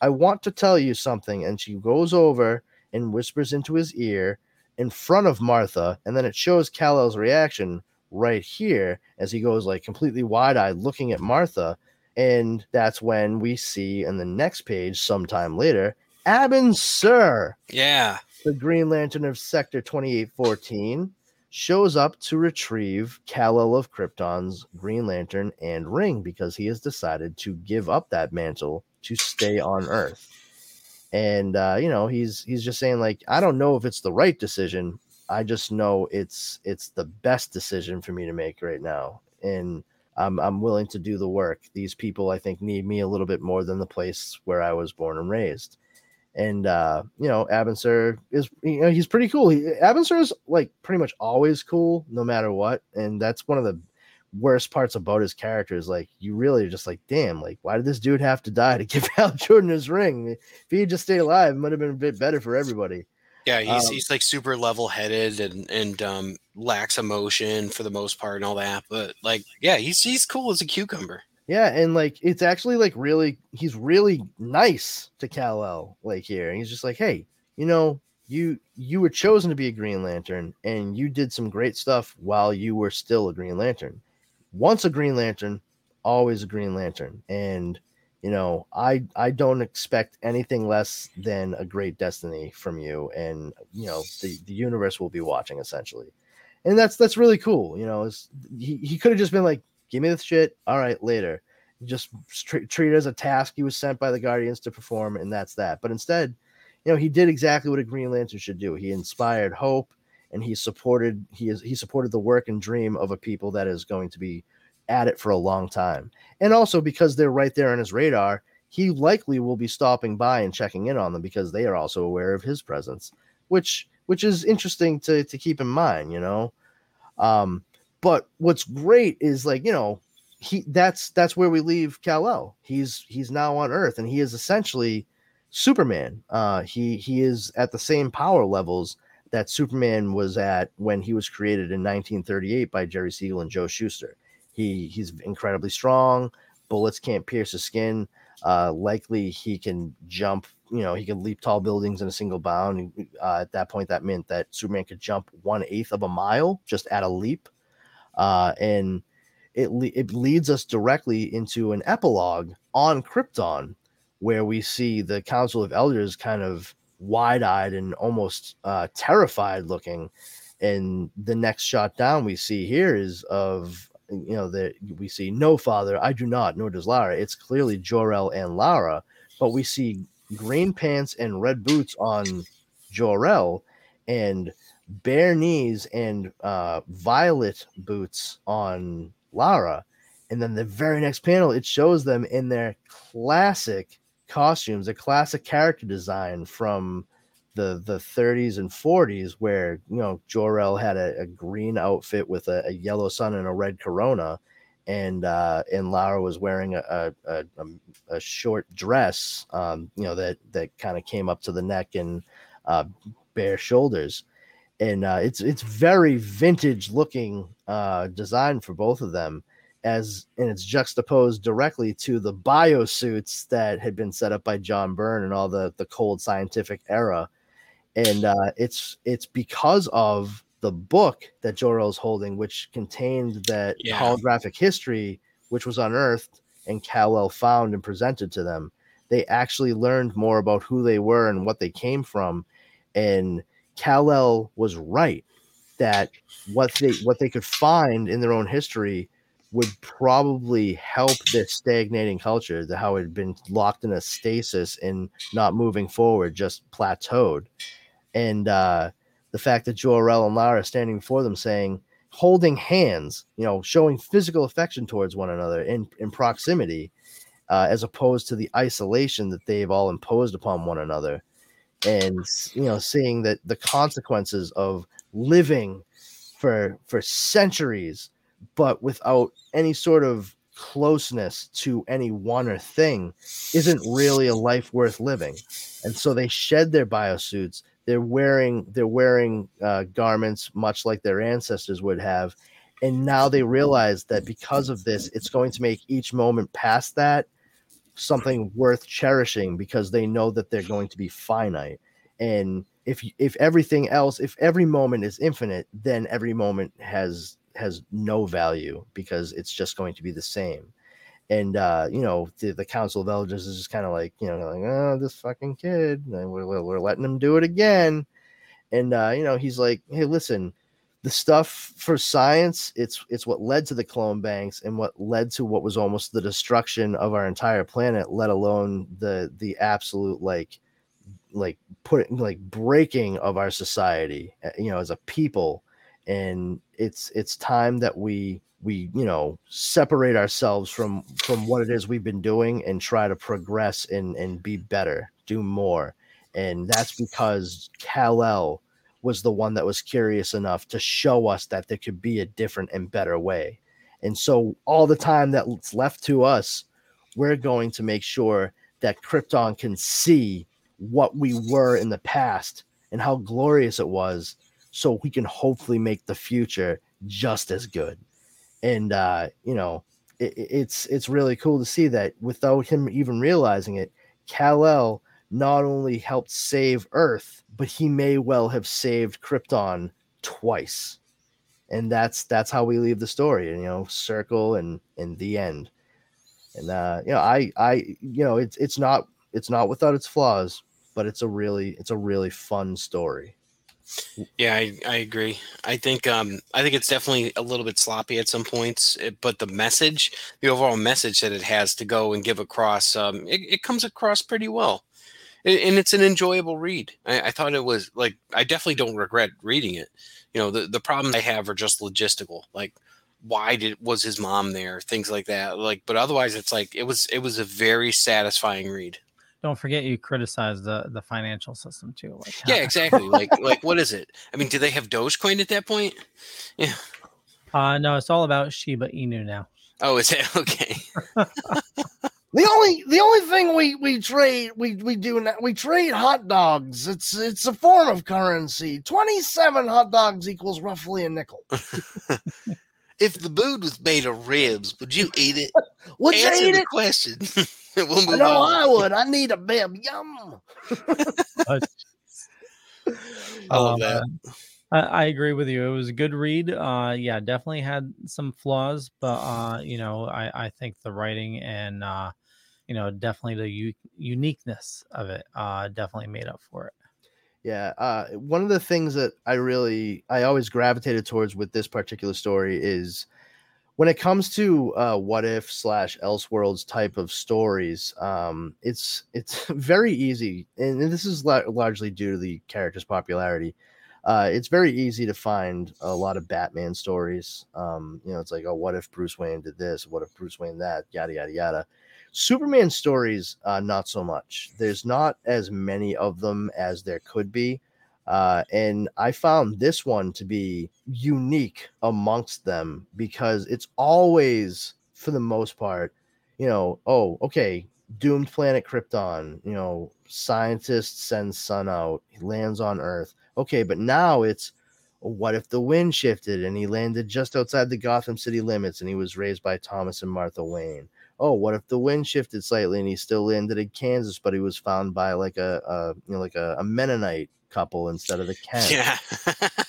I want to tell you something. And she goes over and whispers into his ear in front of Martha, and then it shows Kal-El's reaction right here as he goes like completely wide-eyed looking at Martha. And that's when we see in the next page, sometime later, Abin Sur. yeah, the Green Lantern of Sector 2814, shows up to retrieve Kal-El of Krypton's Green Lantern and ring because he has decided to give up that mantle to stay on Earth. And uh, you know, he's he's just saying like, I don't know if it's the right decision. I just know it's it's the best decision for me to make right now. And I'm I'm willing to do the work. These people I think need me a little bit more than the place where I was born and raised and uh you know Abin Sur is you know he's pretty cool. He, Abin Sur is like pretty much always cool no matter what, and that's one of the worst parts about his character is like you really are just like damn like why did this dude have to die to give Hal Jordan his ring? If he had just stayed alive, it might have been a bit better for everybody. yeah. He's Um, he's like super level headed and and um, lacks emotion for the most part and all that. But like, yeah, he's he's cool as a cucumber. Yeah, and like it's actually like really he's really nice to Kal-El like here. And he's just like, "Hey, you know, you you were chosen to be a Green Lantern and you did some great stuff while you were still a Green Lantern. Once a Green Lantern, always a Green Lantern." And you know, I I don't expect anything less than a great destiny from you and you know, the the universe will be watching essentially. And that's that's really cool, you know, he he could have just been like give me the shit. All right, later. just treat, treat it as a task he was sent by the Guardians to perform, and that's that. But instead, you know, he did exactly what a Green Lantern should do. He inspired hope, and he supported he is he supported the work and dream of a people that is going to be at it for a long time. And also because they're right there on his radar, he likely will be stopping by and checking in on them because they are also aware of his presence, which which is interesting to to keep in mind, you know. Um, but what's great is like you know he that's that's where we leave Kal-El. He's he's now on Earth, and he is essentially Superman. Uh, he he is at the same power levels that Superman was at when he was created in 1938 by Jerry Siegel and Joe Shuster. He he's incredibly strong. Bullets can't pierce his skin. Uh, likely he can jump. You know, he can leap tall buildings in a single bound. Uh, at that point, that meant that Superman could jump one eighth of a mile just at a leap. Uh, and it le- it leads us directly into an epilogue on Krypton, where we see the Council of Elders kind of wide-eyed and almost uh, terrified looking. And the next shot down we see here is of you know that we see no father, I do not, nor does Lara. It's clearly Jor-El and Lara, but we see green pants and red boots on Jor-El and bare knees and uh, violet boots on Lara. And then the very next panel, it shows them in their classic costumes, a classic character design from the the 30s and 40s, where you know Jor-El had a, a green outfit with a, a, yellow sun and a red corona, and uh, and Lara was wearing a a, a short dress, um, you know that that kind of came up to the neck and uh, bare shoulders and uh, it's it's very vintage looking uh, design for both of them as and it's juxtaposed directly to the biosuits that had been set up by John Byrne and all the the cold scientific era. And uh, it's it's because of the book that Jor-El's holding which contained that yeah. holographic history which was unearthed and Kal-El found and presented to them. They actually learned more about who they were and what they came from. And Kal-El was right that what they what they could find in their own history would probably help this stagnating culture, the how it had been locked in a stasis and not moving forward, just plateaued. And uh, the fact that Jor-El and Lara standing before them saying, holding hands, you know, showing physical affection towards one another in, in proximity, uh, as opposed to the isolation that they've all imposed upon one another and you know seeing that the consequences of living for for centuries but without any sort of closeness to any one or thing isn't really a life worth living. And so they shed their biosuits. They're wearing they're wearing uh, garments much like their ancestors would have. And now they realize that because of this it's going to make each moment past that something worth cherishing because they know that they're going to be finite. And if if everything else if every moment is infinite then every moment has has no value because it's just going to be the same. And uh you know the, the council of elders is just kind of like you know like oh this fucking kid we're, we're letting him do it again. And uh you know he's like hey listen the stuff for science it's it's what led to the clone banks and what led to what was almost the destruction of our entire planet let alone the the absolute like like putting like breaking of our society eh, you know as a people. And it's it's time that we we you know separate ourselves from from what it is we've been doing and try to progress and and be better do more. And that's because Kal-El was the one that was curious enough to show us that there could be a different and better way. And so, all the time that's left to us, we're going to make sure that Krypton can see what we were in the past and how glorious it was, so we can hopefully make the future just as good. And, uh, you know, it, it's it's really cool to see that without him even realizing it, Kal-El not only helped save Earth, but he may well have saved Krypton twice. And that's that's how we leave the story, you know, circle and in the end. And uh, you know, I I you know, it's it's not it's not without its flaws, but it's a really it's a really fun story. Yeah, I, I agree. I think um I think it's definitely a little bit sloppy at some points, but the message, the overall message that it has to go and give across, um, it, it comes across pretty well, and, it's an enjoyable read. I, I thought it was like I definitely don't regret reading it. You know, the the problems I have are just logistical, like why did was his mom there, things like that. Like, but otherwise, it's like it was it was a very satisfying read. Don't forget you criticized the the financial system too. Like Yeah, exactly. like like what is it? I mean, do they have Dogecoin at that point? Yeah. Uh, no, it's all about Shiba Inu now. Oh, is it okay? The only the only thing we we trade we we do now we trade hot dogs. It's it's a form of currency. Twenty seven hot dogs equals roughly a nickel. if the food was made of ribs, would you eat it? Would you Answer eat the it? question. we'll I move know on. I would. I need a bib. Yum. I love Uh, that. I, I agree with you. It was a good read. Uh, yeah, definitely had some flaws, but uh, you know, I, I think the writing and uh, you know, definitely the u- uniqueness of it uh, definitely made up for it. Yeah, uh, one of the things that I really I always gravitated towards with this particular story is when it comes to uh, what if slash elseworlds type of stories. Um, it's it's very easy, and this is la- largely due to the character's popularity. Uh, it's very easy to find a lot of Batman stories. Um, you know, it's like, oh, what if Bruce Wayne did this? What if Bruce Wayne that? Yada yada yada. Superman stories, uh, not so much. There's not as many of them as there could be. Uh, and I found this one to be unique amongst them because it's always, for the most part, you know, oh, okay, doomed planet Krypton, you know, scientists send sun out, he lands on Earth. Okay, but now it's what if the wind shifted and he landed just outside the Gotham City limits and he was raised by Thomas and Martha Wayne? oh, what if the wind shifted slightly and he still landed in Kansas, but he was found by like a, a you know like a, a Mennonite couple instead of the Kent. Yeah.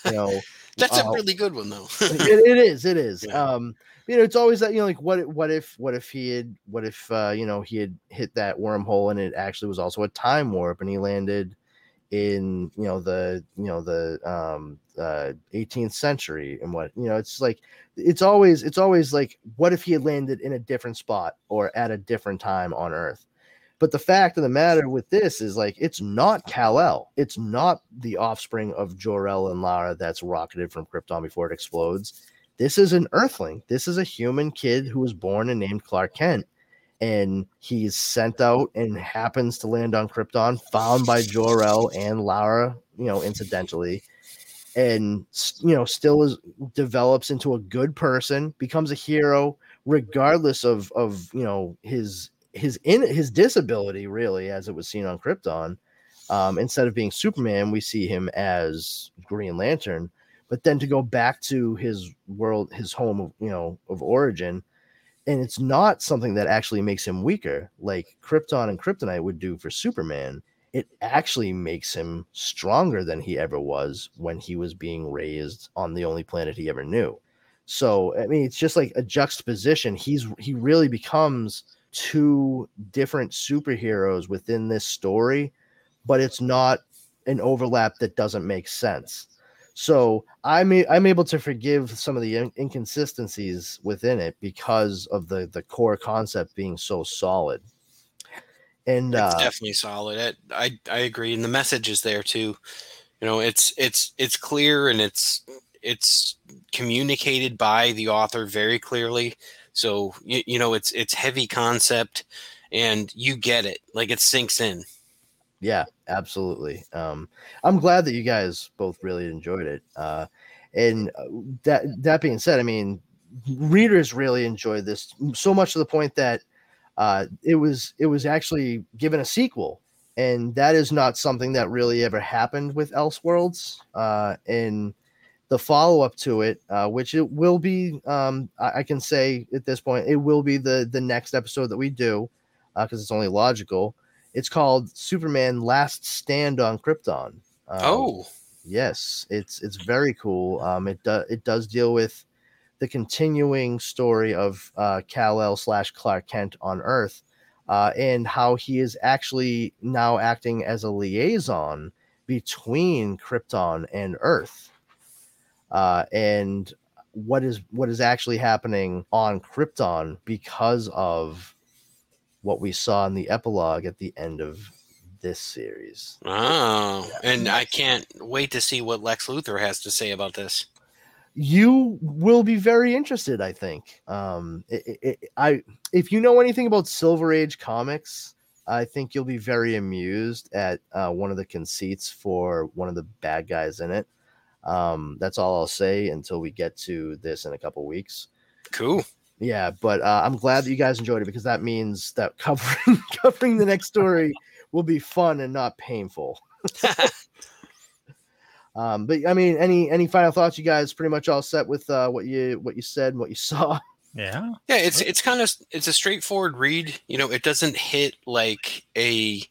You know, That's a uh, really good one though. it, it is, it is. Yeah. Um, you know, it's always that you know, like what what if what if he had what if uh, you know he had hit that wormhole and it actually was also a time warp and he landed in you know the you know the um uh 18th century and what you know it's like it's always it's always like what if he had landed in a different spot or at a different time on earth but the fact of the matter with this is like it's not Kal-El. It's not the offspring of Jor-El and Lara that's rocketed from Krypton before it explodes. This is an Earthling. This is a human kid who was born and named Clark Kent, and he's sent out and happens to land on Krypton, found by Jor-El and Lara, you know, incidentally, and you know, still is develops into a good person, becomes a hero, regardless of of you know his his in his disability, really, as it was seen on Krypton. Um, instead of being Superman, we see him as Green Lantern. But then to go back to his world, his home of you know of origin, and it's not something that actually makes him weaker, like Krypton and Kryptonite would do for Superman. It actually makes him stronger than he ever was when he was being raised on the only planet he ever knew. So I mean, it's just like a juxtaposition. He's he really becomes two different superheroes within this story, but it's not an overlap that doesn't make sense. So I'm a- I'm able to forgive some of the in- inconsistencies within it because of the the core concept being so solid. And It's uh, definitely solid. I, I I agree, and the message is there too. You know, it's it's it's clear and it's it's communicated by the author very clearly. So you, you know, it's it's heavy concept, and you get it. Like it sinks in. Yeah, absolutely. Um, I'm glad that you guys both really enjoyed it. Uh, and uh, that that being said, I mean, readers really enjoyed this so much to the point that uh, it was it was actually given a sequel, and that is not something that really ever happened with Elseworlds. Uh, and the follow up to it, uh, which it will be, um, I, I can say at this point, it will be the the next episode that we do, because it's only logical. It's called Superman Last Stand on Krypton. Um, oh, yes, it's it's very cool. Um, it does it does deal with the continuing story of uh, Kal El slash Clark Kent on Earth, uh, and how he is actually now acting as a liaison between Krypton and Earth, uh, and what is what is actually happening on Krypton because of what we saw in the epilogue at the end of this series. Oh, and I can't wait to see what Lex Luthor has to say about this. You will be very interested, I think. Um, it, it, I if you know anything about Silver Age comics, I think you'll be very amused at uh, one of the conceits for one of the bad guys in it. Um, that's all I'll say until we get to this in a couple weeks. Cool. Yeah, but uh, I'm glad that you guys enjoyed it because that means that covering covering the next story will be fun and not painful. um, but I mean, any any final thoughts? You guys pretty much all set with uh, what you what you said and what you saw. Yeah. Yeah, it's it's kind of it's a straightforward read. You know, it doesn't hit like a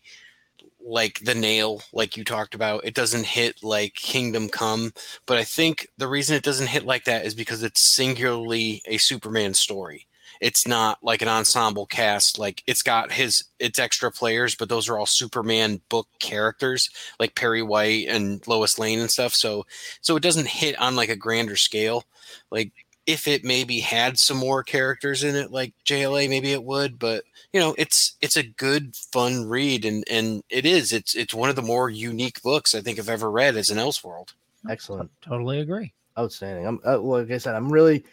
like the nail like you talked about. It doesn't hit like Kingdom Come, but I think the reason it doesn't hit like that is because it's singularly a Superman story. It's not like an ensemble cast. Like it's got his its extra players, but those are all Superman book characters, like Perry White and Lois Lane and stuff. So so it doesn't hit on like a grander scale. Like if it maybe had some more characters in it, like JLA, maybe it would. But you know, it's it's a good, fun read, and and it is. It's it's one of the more unique books I think I've ever read as an Elseworld. Excellent, Totally agree. outstanding. I'm uh, like I said, I'm really.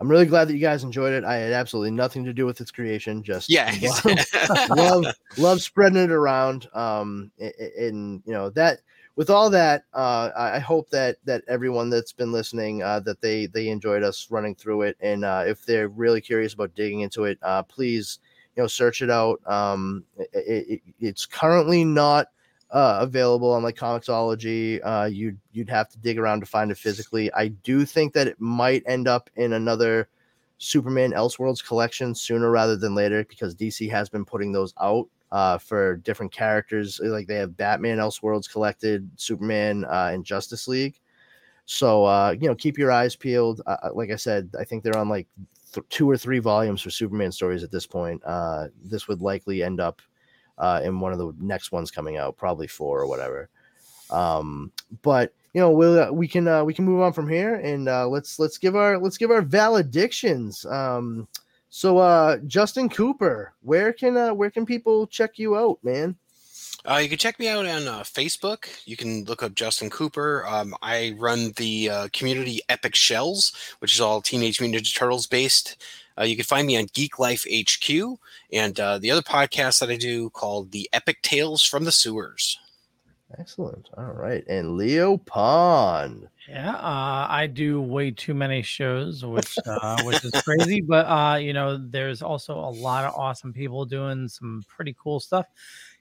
I'm really glad that you guys enjoyed it. I had absolutely nothing to do with its creation. Just Yeah. love, love love spreading it around. Um, a- a- and you know that with all that, uh, I hope that that everyone that's been listening, uh, that they they enjoyed us running through it, and uh, if they're really curious about digging into it, uh, please you know search it out. Um, it, it, it's currently not uh, available on like Comixology. Uh, you'd you'd have to dig around to find it physically. I do think that it might end up in another Superman Elseworlds collection sooner rather than later because DC has been putting those out uh, for different characters. Like they have Batman Elseworlds collected, Superman, uh, and Justice League. So uh, you know, keep your eyes peeled. Uh, uh, like I said, I think they're on like th- two or three volumes for Superman stories at this point. Uh, this would likely end up uh, in one of the next ones coming out, probably four or whatever. Um, but you know, we'll uh, we can uh, we can move on from here and uh, let's let's give our let's give our valedictions. Um, so uh, Justin Cooper, where can uh, where can people check you out, man? Uh, you can check me out on uh, Facebook. You can look up Justin Cooper. Um, I run the uh, community Epic Shells, which is all Teenage Mutant Ninja Turtles based. Uh, you can find me on Geek Life HQ and uh, the other podcast that I do called the Epic Tales from the Sewers. Excellent. All right, and Leo Pond. Yeah, uh, I do way too many shows, which uh, which is crazy. But uh, you know, there's also a lot of awesome people doing some pretty cool stuff.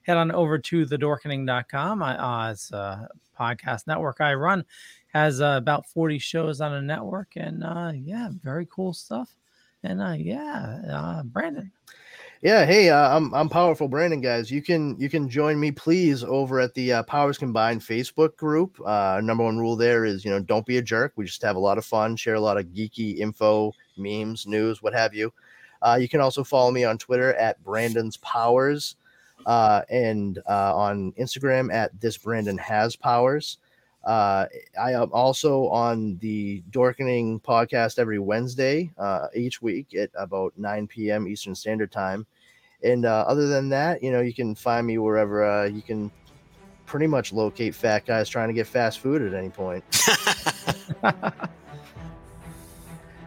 Head on over to thedorkening.com. I, uh, it's a podcast network I run. Has uh, about 40 shows on a network, and uh, yeah, very cool stuff. And uh, yeah, Brandon. Yeah, hey, uh, I'm I'm powerful Brandon, guys. You can you can join me, please, over at the uh, Powers Combined Facebook group. Uh, number one rule there is you know don't be a jerk. We just have a lot of fun, share a lot of geeky info, memes, news, what have you. Uh, you can also follow me on Twitter at Brandon's Powers, uh, and uh, on Instagram at this Brandon has powers. Uh, I am also on the Dorkening podcast every Wednesday, uh, each week at about 9 p.m. Eastern Standard Time. And uh, other than that, you know, you can find me wherever uh, you can pretty much locate fat guys trying to get fast food at any point. All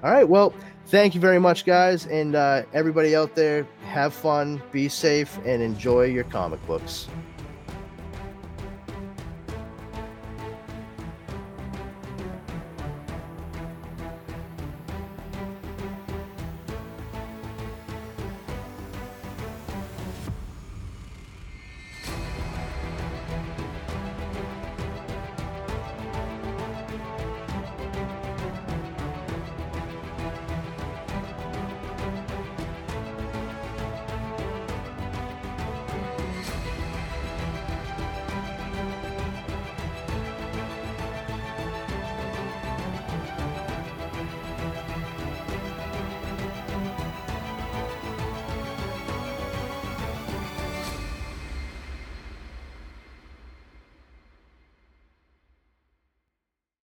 right. Well, thank you very much, guys. And uh, everybody out there, have fun, be safe, and enjoy your comic books.